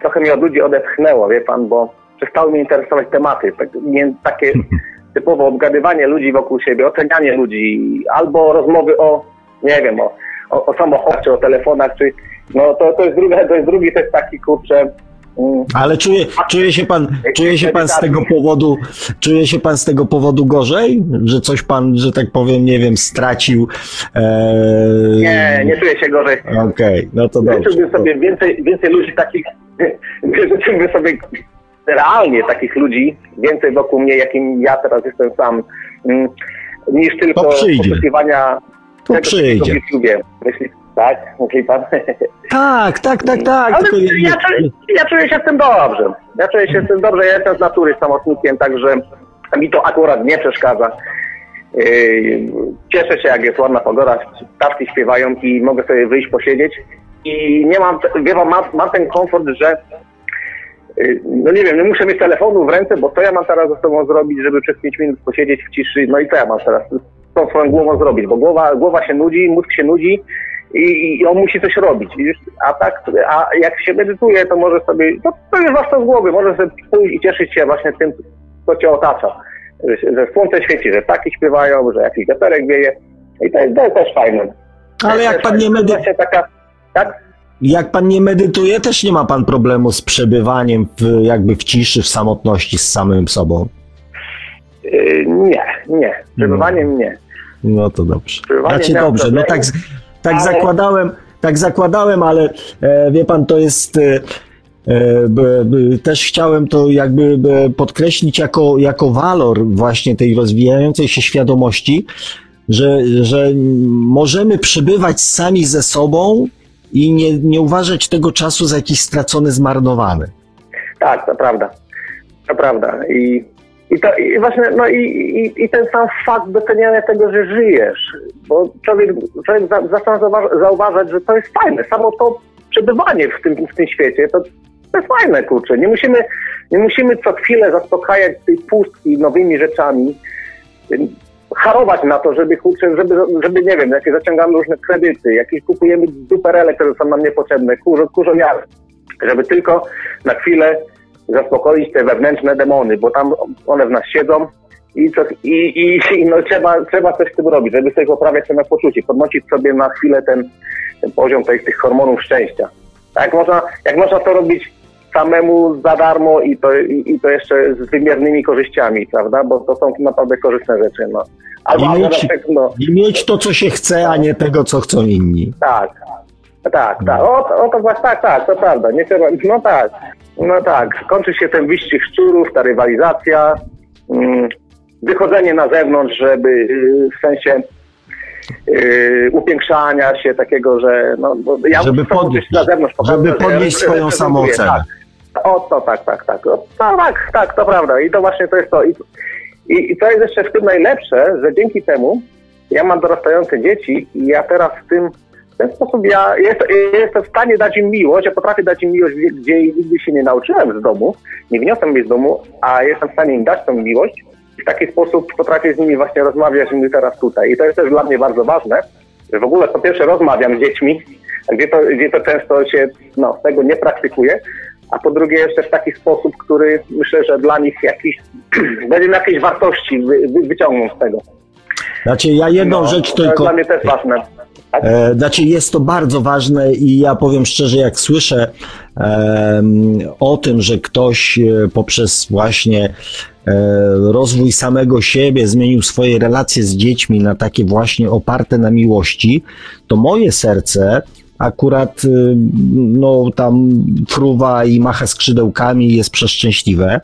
trochę mnie od ludzi odepchnęło, wie pan, bo przestały mnie interesować tematy, tak, nie, takie (laughs) typowo obgadywanie ludzi wokół siebie, ocenianie ludzi, albo rozmowy o, nie wiem, o, o, o samochodzie, o telefonach, czy no to, to jest drugi, to jest drugi też taki kurczę ale czuje, czuje się pan, czuje się pan z tego powodu, czuje się pan z tego powodu gorzej? Że coś pan, że tak powiem, nie wiem, stracił? E... Nie, nie czuję się gorzej. Okej, okay, no to dobrze. Życzyłbym sobie więcej, więcej ludzi takich, (laughs) życzyłbym sobie realnie takich ludzi, więcej wokół mnie, jakim ja teraz jestem sam, mm, niż tylko poszukiwania to tego, przyjdzie. w YouTubie. Myśli, tak? Mówi pan? Tak, tak, tak, tak. Ale ja, czuję, ja czuję się z tym dobrze. Ja czuję się z tym dobrze. Ja jestem z natury samotnikiem, także mi to akurat nie przeszkadza. Yy, cieszę się, jak jest ładna pogoda, ptaszki śpiewają i mogę sobie wyjść posiedzieć. I nie mam, wie mam, mam ten komfort, że no nie wiem, nie muszę mieć telefonu w ręce, bo co ja mam teraz ze sobą zrobić, żeby przez 5 minut posiedzieć w ciszy, no i co ja mam teraz z tą swoją głową zrobić, bo głowa, głowa się nudzi, mózg się nudzi, i, i on musi coś robić. A tak, a jak się medytuje, to może sobie, to, to jest was z głowy, może sobie pójść i cieszyć się właśnie tym, co cię otacza. Że, że słońce świeci, że ptaki śpiewają, że jakiś weterek wieje. I to jest, to jest też fajne. Ale jak pan nie medytuje... Taka, tak? Jak pan nie medytuje, też nie ma pan problemu z przebywaniem w, jakby w ciszy, w samotności z samym sobą? Yy, nie, nie. Przebywaniem nie. No to dobrze. Znaczy dobrze, no tak, tak ale... zakładałem, tak zakładałem, ale e, wie pan, to jest. E, e też chciałem to jakby podkreślić jako, jako walor właśnie tej rozwijającej się świadomości, że, że możemy przebywać sami ze sobą i nie, nie uważać tego czasu za jakiś stracony, zmarnowany. Tak, to prawda. To prawda. I, i, to, i właśnie, no i, i, i ten sam fakt doceniania tego, że żyjesz, bo człowiek, człowiek zaczyna zauważać, że to jest fajne. Samo to przebywanie w tym, w tym świecie, to, to jest fajne, kurczę. Nie musimy, nie musimy co chwilę zaspokajać tej pustki nowymi rzeczami, harować na to, żeby, kurczę, żeby, żeby nie wiem, jakie zaciągamy różne kredyty, jakieś kupujemy duperele, które są nam niepotrzebne, kurzo, kurzomiary, żeby tylko na chwilę zaspokoić te wewnętrzne demony, bo tam one w nas siedzą i, co, i, i, i no, trzeba, trzeba coś z tym robić, żeby sobie poprawiać sobie poczucie, podnosić sobie na chwilę ten, ten poziom tych, tych hormonów szczęścia. Jak można, jak można to robić samemu za darmo i to, i, i, to jeszcze z wymiernymi korzyściami, prawda? Bo to są naprawdę korzystne rzeczy. No. Albo, I, mieć, no. I mieć to, co się chce, a nie tego, co chcą inni. Tak, tak, tak. O, o to właśnie, tak, tak, to prawda. Nie trzeba, no tak, no tak. Kończy się ten wyścig szczurów, ta rywalizacja, mm, wychodzenie na zewnątrz, żeby w sensie yy, upiększania się takiego, że no, ja żeby podnieść, na zewnątrz żeby podnieść swoją samoocenę. Tak. O, to tak, tak, tak. O, no, tak, tak, to prawda. I to właśnie to jest to. I, i, I to jest jeszcze w tym najlepsze, że dzięki temu ja mam dorastające dzieci i ja teraz w tym w ten sposób ja jest, jestem w stanie dać im miłość, ja potrafię dać im miłość, gdzie nigdy się nie nauczyłem z domu, nie wniosłem jej z domu, a jestem w stanie im dać tą miłość w taki sposób potrafię z nimi właśnie rozmawiać my teraz tutaj. I to jest też dla mnie bardzo ważne, że w ogóle po pierwsze rozmawiam z dziećmi, gdzie to, gdzie to często się no, tego nie praktykuje, a po drugie jeszcze w taki sposób, który myślę, że dla nich jakiś, (clears throat) będzie jakieś wartości wy, wy, wyciągną z tego. Znaczy ja jedną no, rzecz tylko... To jest dla mnie też ważne. Tak? E, znaczy jest to bardzo ważne i ja powiem szczerze, jak słyszę o tym, że ktoś e, poprzez właśnie e, rozwój samego siebie zmienił swoje relacje z dziećmi na takie właśnie oparte na miłości, to moje serce akurat y, no tam fruwa i macha skrzydełkami jest przeszczęśliwe.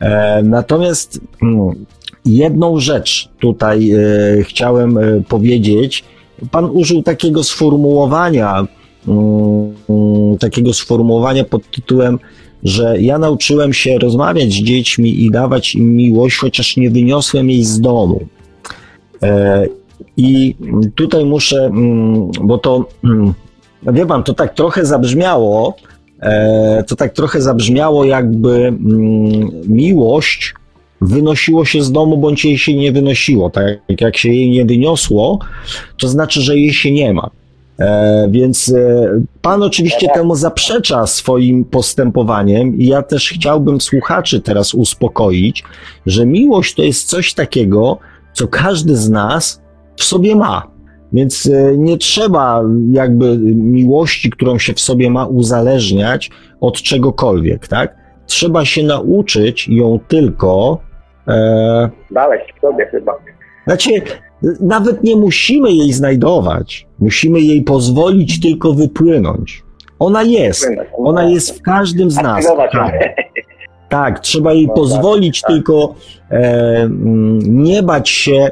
E, natomiast mm, jedną rzecz tutaj e, chciałem powiedzieć, Pan użył takiego sformułowania, um, takiego sformułowania pod tytułem, że ja nauczyłem się rozmawiać z dziećmi i dawać im miłość, chociaż nie wyniosłem jej z domu. E, I tutaj muszę, mm, bo to, mm, wie pan, to tak trochę zabrzmiało, e, to tak trochę zabrzmiało, jakby mm, miłość wynosiło się z domu, bądź jej się nie wynosiło. Tak jak się jej nie wyniosło, to znaczy, że jej się nie ma. E, więc e, pan oczywiście temu zaprzecza swoim postępowaniem i ja też chciałbym słuchaczy teraz uspokoić, że miłość to jest coś takiego, co każdy z nas w sobie ma. Więc e, nie trzeba jakby miłości, którą się w sobie ma, uzależniać od czegokolwiek, tak? Trzeba się nauczyć ją tylko E... Dalej w sobie chyba. Znaczy, nawet nie musimy jej znajdować. Musimy jej pozwolić tylko wypłynąć. Ona jest. Ona jest w każdym z nas. Tak. tak, trzeba jej no pozwolić, tak, tylko e, nie bać się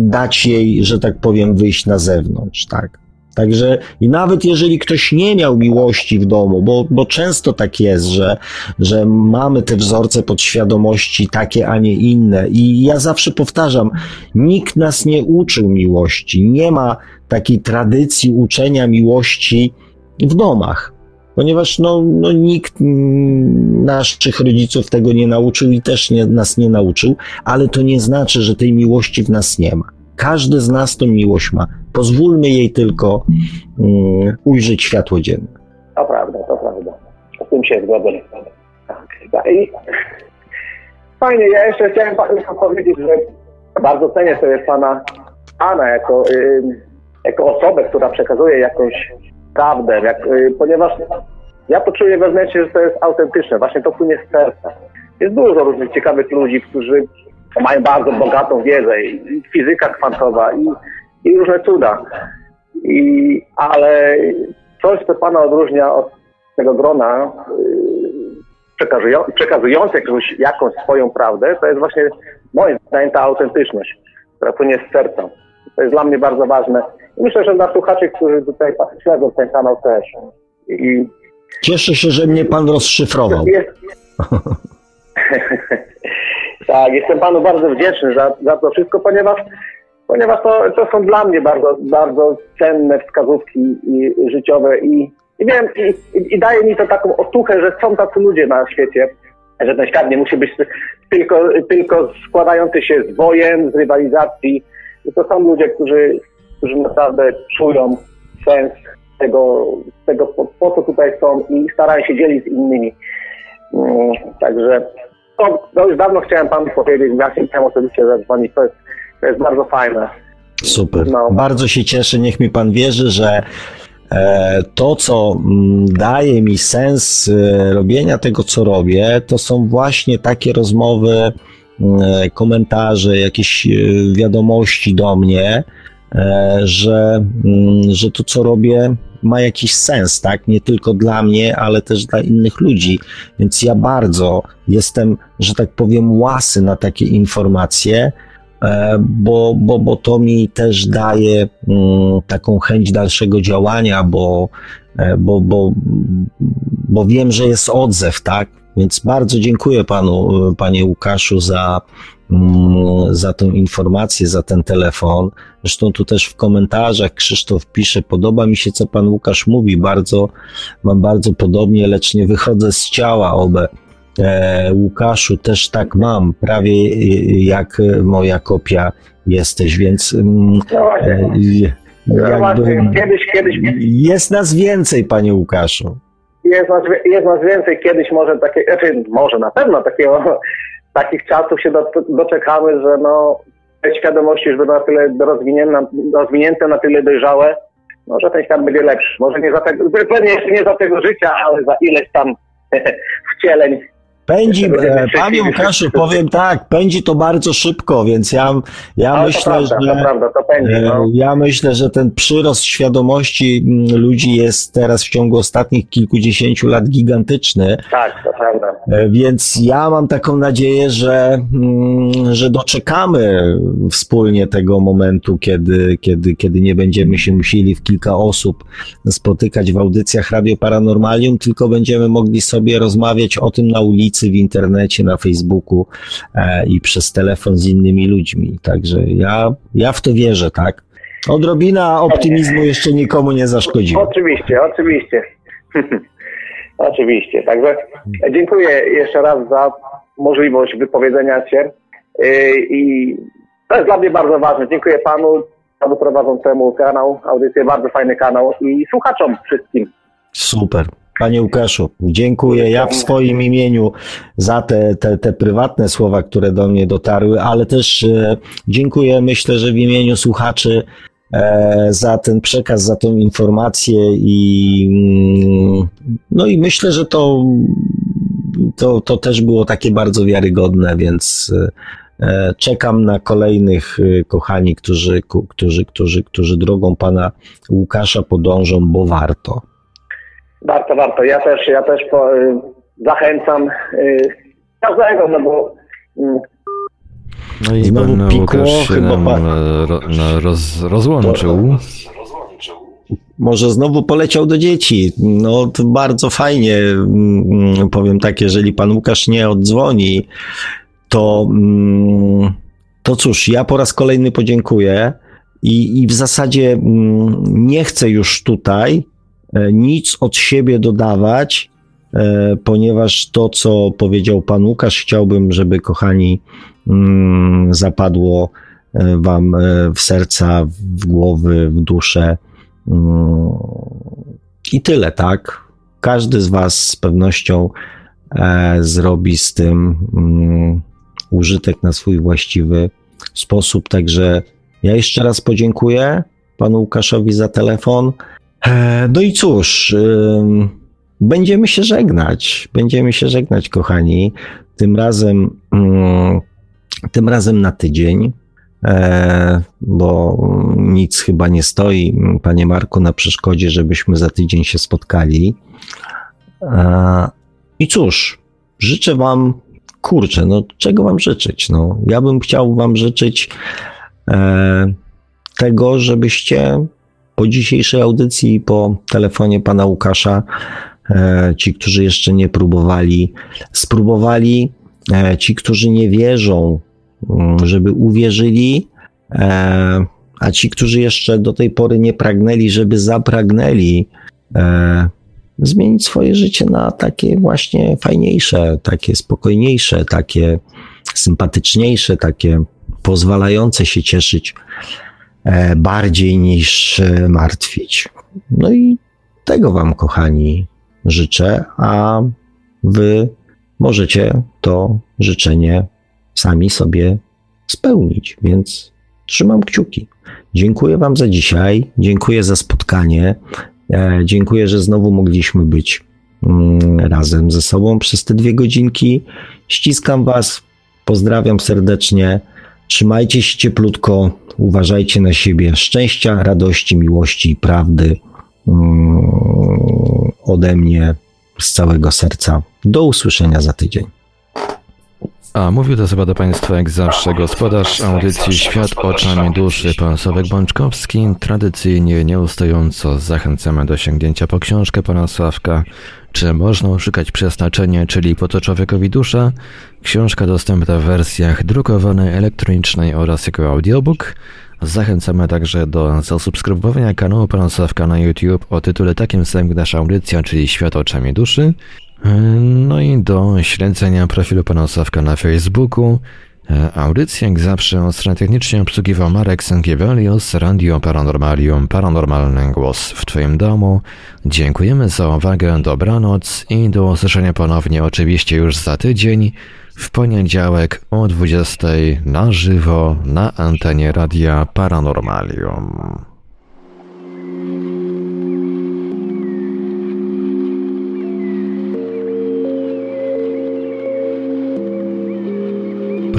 dać jej, że tak powiem, wyjść na zewnątrz. Tak. Także i nawet jeżeli ktoś nie miał miłości w domu, bo, bo często tak jest, że, że mamy te wzorce podświadomości takie, a nie inne. I ja zawsze powtarzam, nikt nas nie uczył miłości. Nie ma takiej tradycji uczenia miłości w domach. Ponieważ no, no nikt naszych rodziców tego nie nauczył i też nie, nas nie nauczył, ale to nie znaczy, że tej miłości w nas nie ma. Każdy z nas tą miłość ma. Pozwólmy jej tylko um, ujrzeć światło dzienne. To prawda, to prawda. Z tym się zgodzę. Tak. I fajnie, ja jeszcze chciałem powiedzieć, że bardzo cenię sobie pana Ana jako, y, jako osobę, która przekazuje jakąś prawdę, jak, y, ponieważ ja poczuję wewnętrznie, że to jest autentyczne, właśnie to płynie z serca. Jest dużo różnych ciekawych ludzi, którzy mają bardzo bogatą wiedzę, i fizyka kwantowa, i, i różne cuda. I, ale coś, co Pana odróżnia od tego grona yy, przekazujących jakąś, jakąś swoją prawdę, to jest właśnie moim zdaniem ta autentyczność. która płynie z serca. To jest dla mnie bardzo ważne. Myślę, że dla słuchaczy, którzy tutaj śledzą ten kanał też. I Cieszę się, że mnie pan rozszyfrował. (laughs) jest... (laughs) tak, jestem panu bardzo wdzięczny za, za to wszystko, ponieważ, ponieważ to, to są dla mnie bardzo, bardzo cenne wskazówki i, życiowe i, i wiem, i, i, i daje mi to taką otuchę, że są tacy ludzie na świecie, że ten świat nie musi być tylko, tylko składający się z wojen, z rywalizacji. I to są ludzie, którzy, którzy naprawdę czują sens tego, tego po, po co tutaj są i starają się dzielić z innymi. Mm, Także to, to już dawno chciałem panu powiedzieć, ja się chciałem osobiście zadzwonić, to jest, to jest bardzo fajne. Super. No. Bardzo się cieszę, niech mi pan wierzy, że e, to, co mm, daje mi sens e, robienia tego, co robię, to są właśnie takie rozmowy, mm, komentarze, jakieś e, wiadomości do mnie, e, że, mm, że to, co robię, ma jakiś sens, tak? Nie tylko dla mnie, ale też dla innych ludzi. Więc ja bardzo jestem, że tak powiem, łasy na takie informacje, e, bo, bo, bo to mi też daje mm, taką chęć dalszego działania, bo, e, bo, bo, bo wiem, że jest odzew, tak? Więc bardzo dziękuję panu, e, panie Łukaszu, za, za tą informację, za ten telefon. Zresztą tu też w komentarzach Krzysztof pisze, podoba mi się, co pan Łukasz mówi, bardzo, mam bardzo podobnie, lecz nie wychodzę z ciała, obe. E, Łukaszu, też tak mam, prawie e, jak moja kopia jesteś, więc mm, No e, no jakby kiedyś, kiedyś jest nas więcej, panie Łukaszu. jest nas, jest nas więcej, kiedyś może takie, znaczy może na pewno takiego, takich czasów się do, doczekamy, że no te świadomości już będą na tyle rozwinięte, na tyle dojrzałe, no, że ten świat będzie lepszy. Może nie za tego, pewnie jeszcze nie za tego życia, ale za ileś tam (laughs) wcieleń. Pędzi, e, panie. Łukaszu, powiem tak, pędzi to bardzo szybko, więc ja, ja Ale myślę, prawda, że... prawda, pędzi, E, no. Ja myślę, że ten przyrost świadomości mm, ludzi jest teraz w ciągu ostatnich kilkudziesięciu lat gigantyczny, Tak, to prawda. e, więc ja mam taką nadzieję, że, mm, że doczekamy wspólnie tego momentu, kiedy, kiedy, kiedy nie będziemy się musieli w kilka osób spotykać w audycjach Radio Paranormalium, tylko będziemy mogli sobie rozmawiać o tym na ulicy, w internecie, na Facebooku e, i przez telefon z innymi ludźmi. Także ja, ja w to wierzę, tak? Odrobina optymizmu jeszcze nikomu nie zaszkodziła. Oczywiście, oczywiście. (laughs) oczywiście. Także dziękuję jeszcze raz za możliwość wypowiedzenia się. Yy, I to jest dla mnie bardzo ważne. Dziękuję panu, panu prowadzącemu kanał, audycję, bardzo fajny kanał i słuchaczom wszystkim. Super. Panie Łukaszu, dziękuję ja w swoim imieniu za te, te, te prywatne słowa, które do mnie dotarły, ale też e, dziękuję, myślę, że w imieniu słuchaczy e, za ten przekaz, za tą informację i mm, no i myślę, że to, to, to też było takie bardzo wiarygodne, więc e, czekam na kolejnych kochani, którzy, którzy, którzy, którzy drogą pana Łukasza podążą, bo warto. Warto, warto. Ja też, ja też po, y, zachęcam y, każdego, no bo mm, No i Znowu pan pikło, Łukasz się chyba nam pan- e, ro, no, roz, rozłączył. Może znowu poleciał do dzieci. No to bardzo fajnie. mm, Powiem tak, jeżeli pan Łukasz nie oddzwoni, to, mm, to cóż, ja po raz kolejny podziękuję i, i w zasadzie nie chcę już tutaj nic od siebie dodawać, e, ponieważ to, co powiedział pan Łukasz, chciałbym, żeby kochani mm, zapadło e, wam e, w serca, w głowy, w duszę. Mm, I tyle, tak? Każdy z Was z pewnością e, zrobi z tym mm, użytek na swój właściwy sposób. Także ja jeszcze raz podziękuję panu Łukaszowi za telefon. E, no i cóż, będziemy się żegnać. Będziemy się żegnać, kochani. Tym razem, mm, tym razem na tydzień e, bo nic chyba nie stoi, panie Marku, na przeszkodzie, żebyśmy za tydzień się spotkali. E, I cóż, życzę wam, kurczę, no czego wam życzyć? No, ja bym chciał wam życzyć tego, żebyście po dzisiejszej audycji, po telefonie pana Łukasza, e, ci, którzy jeszcze nie próbowali, spróbowali, e, ci, którzy nie wierzą, mm, żeby uwierzyli, e, a ci, którzy jeszcze do tej pory nie pragnęli, żeby zapragnęli zmienić swoje życie na takie właśnie fajniejsze, takie spokojniejsze, takie sympatyczniejsze, takie pozwalające się cieszyć bardziej niż e, martwić. No i tego Wam, kochani, życzę, a Wy możecie to życzenie sami sobie spełnić, więc trzymam kciuki. Dziękuję Wam za dzisiaj, dziękuję za spotkanie, e, dziękuję, że znowu mogliśmy być mm, razem ze sobą przez te dwie godzinki. Ściskam Was, pozdrawiam serdecznie. Trzymajcie się cieplutko, uważajcie na siebie. Szczęścia, radości, miłości i prawdy mm, ode mnie z całego serca. Do usłyszenia za tydzień. A mówił to do Państwa jak zawsze gospodarz audycji Świat oczami duszy, pan Sławek Bączkowski. Tradycyjnie, nieustająco zachęcamy do sięgnięcia po książkę pana Sławka. Czy można oszukać przeznaczenie, czyli po to dusza? Książka dostępna w wersjach drukowanej, elektronicznej oraz jako audiobook. Zachęcamy także do zasubskrybowania kanału Pana Sławka na YouTube o tytule takim samym jak nasza audycja, czyli Świat oczami duszy. No i do śledzenia profilu Pana Sławka na Facebooku. Audycję jak zawsze stronę technicznie obsługiwał Marek Sankiewelios, Radio Paranormalium, Paranormalny Głos w Twoim domu. Dziękujemy za uwagę, dobranoc i do usłyszenia ponownie oczywiście już za tydzień w poniedziałek o 20 na żywo na antenie Radia Paranormalium.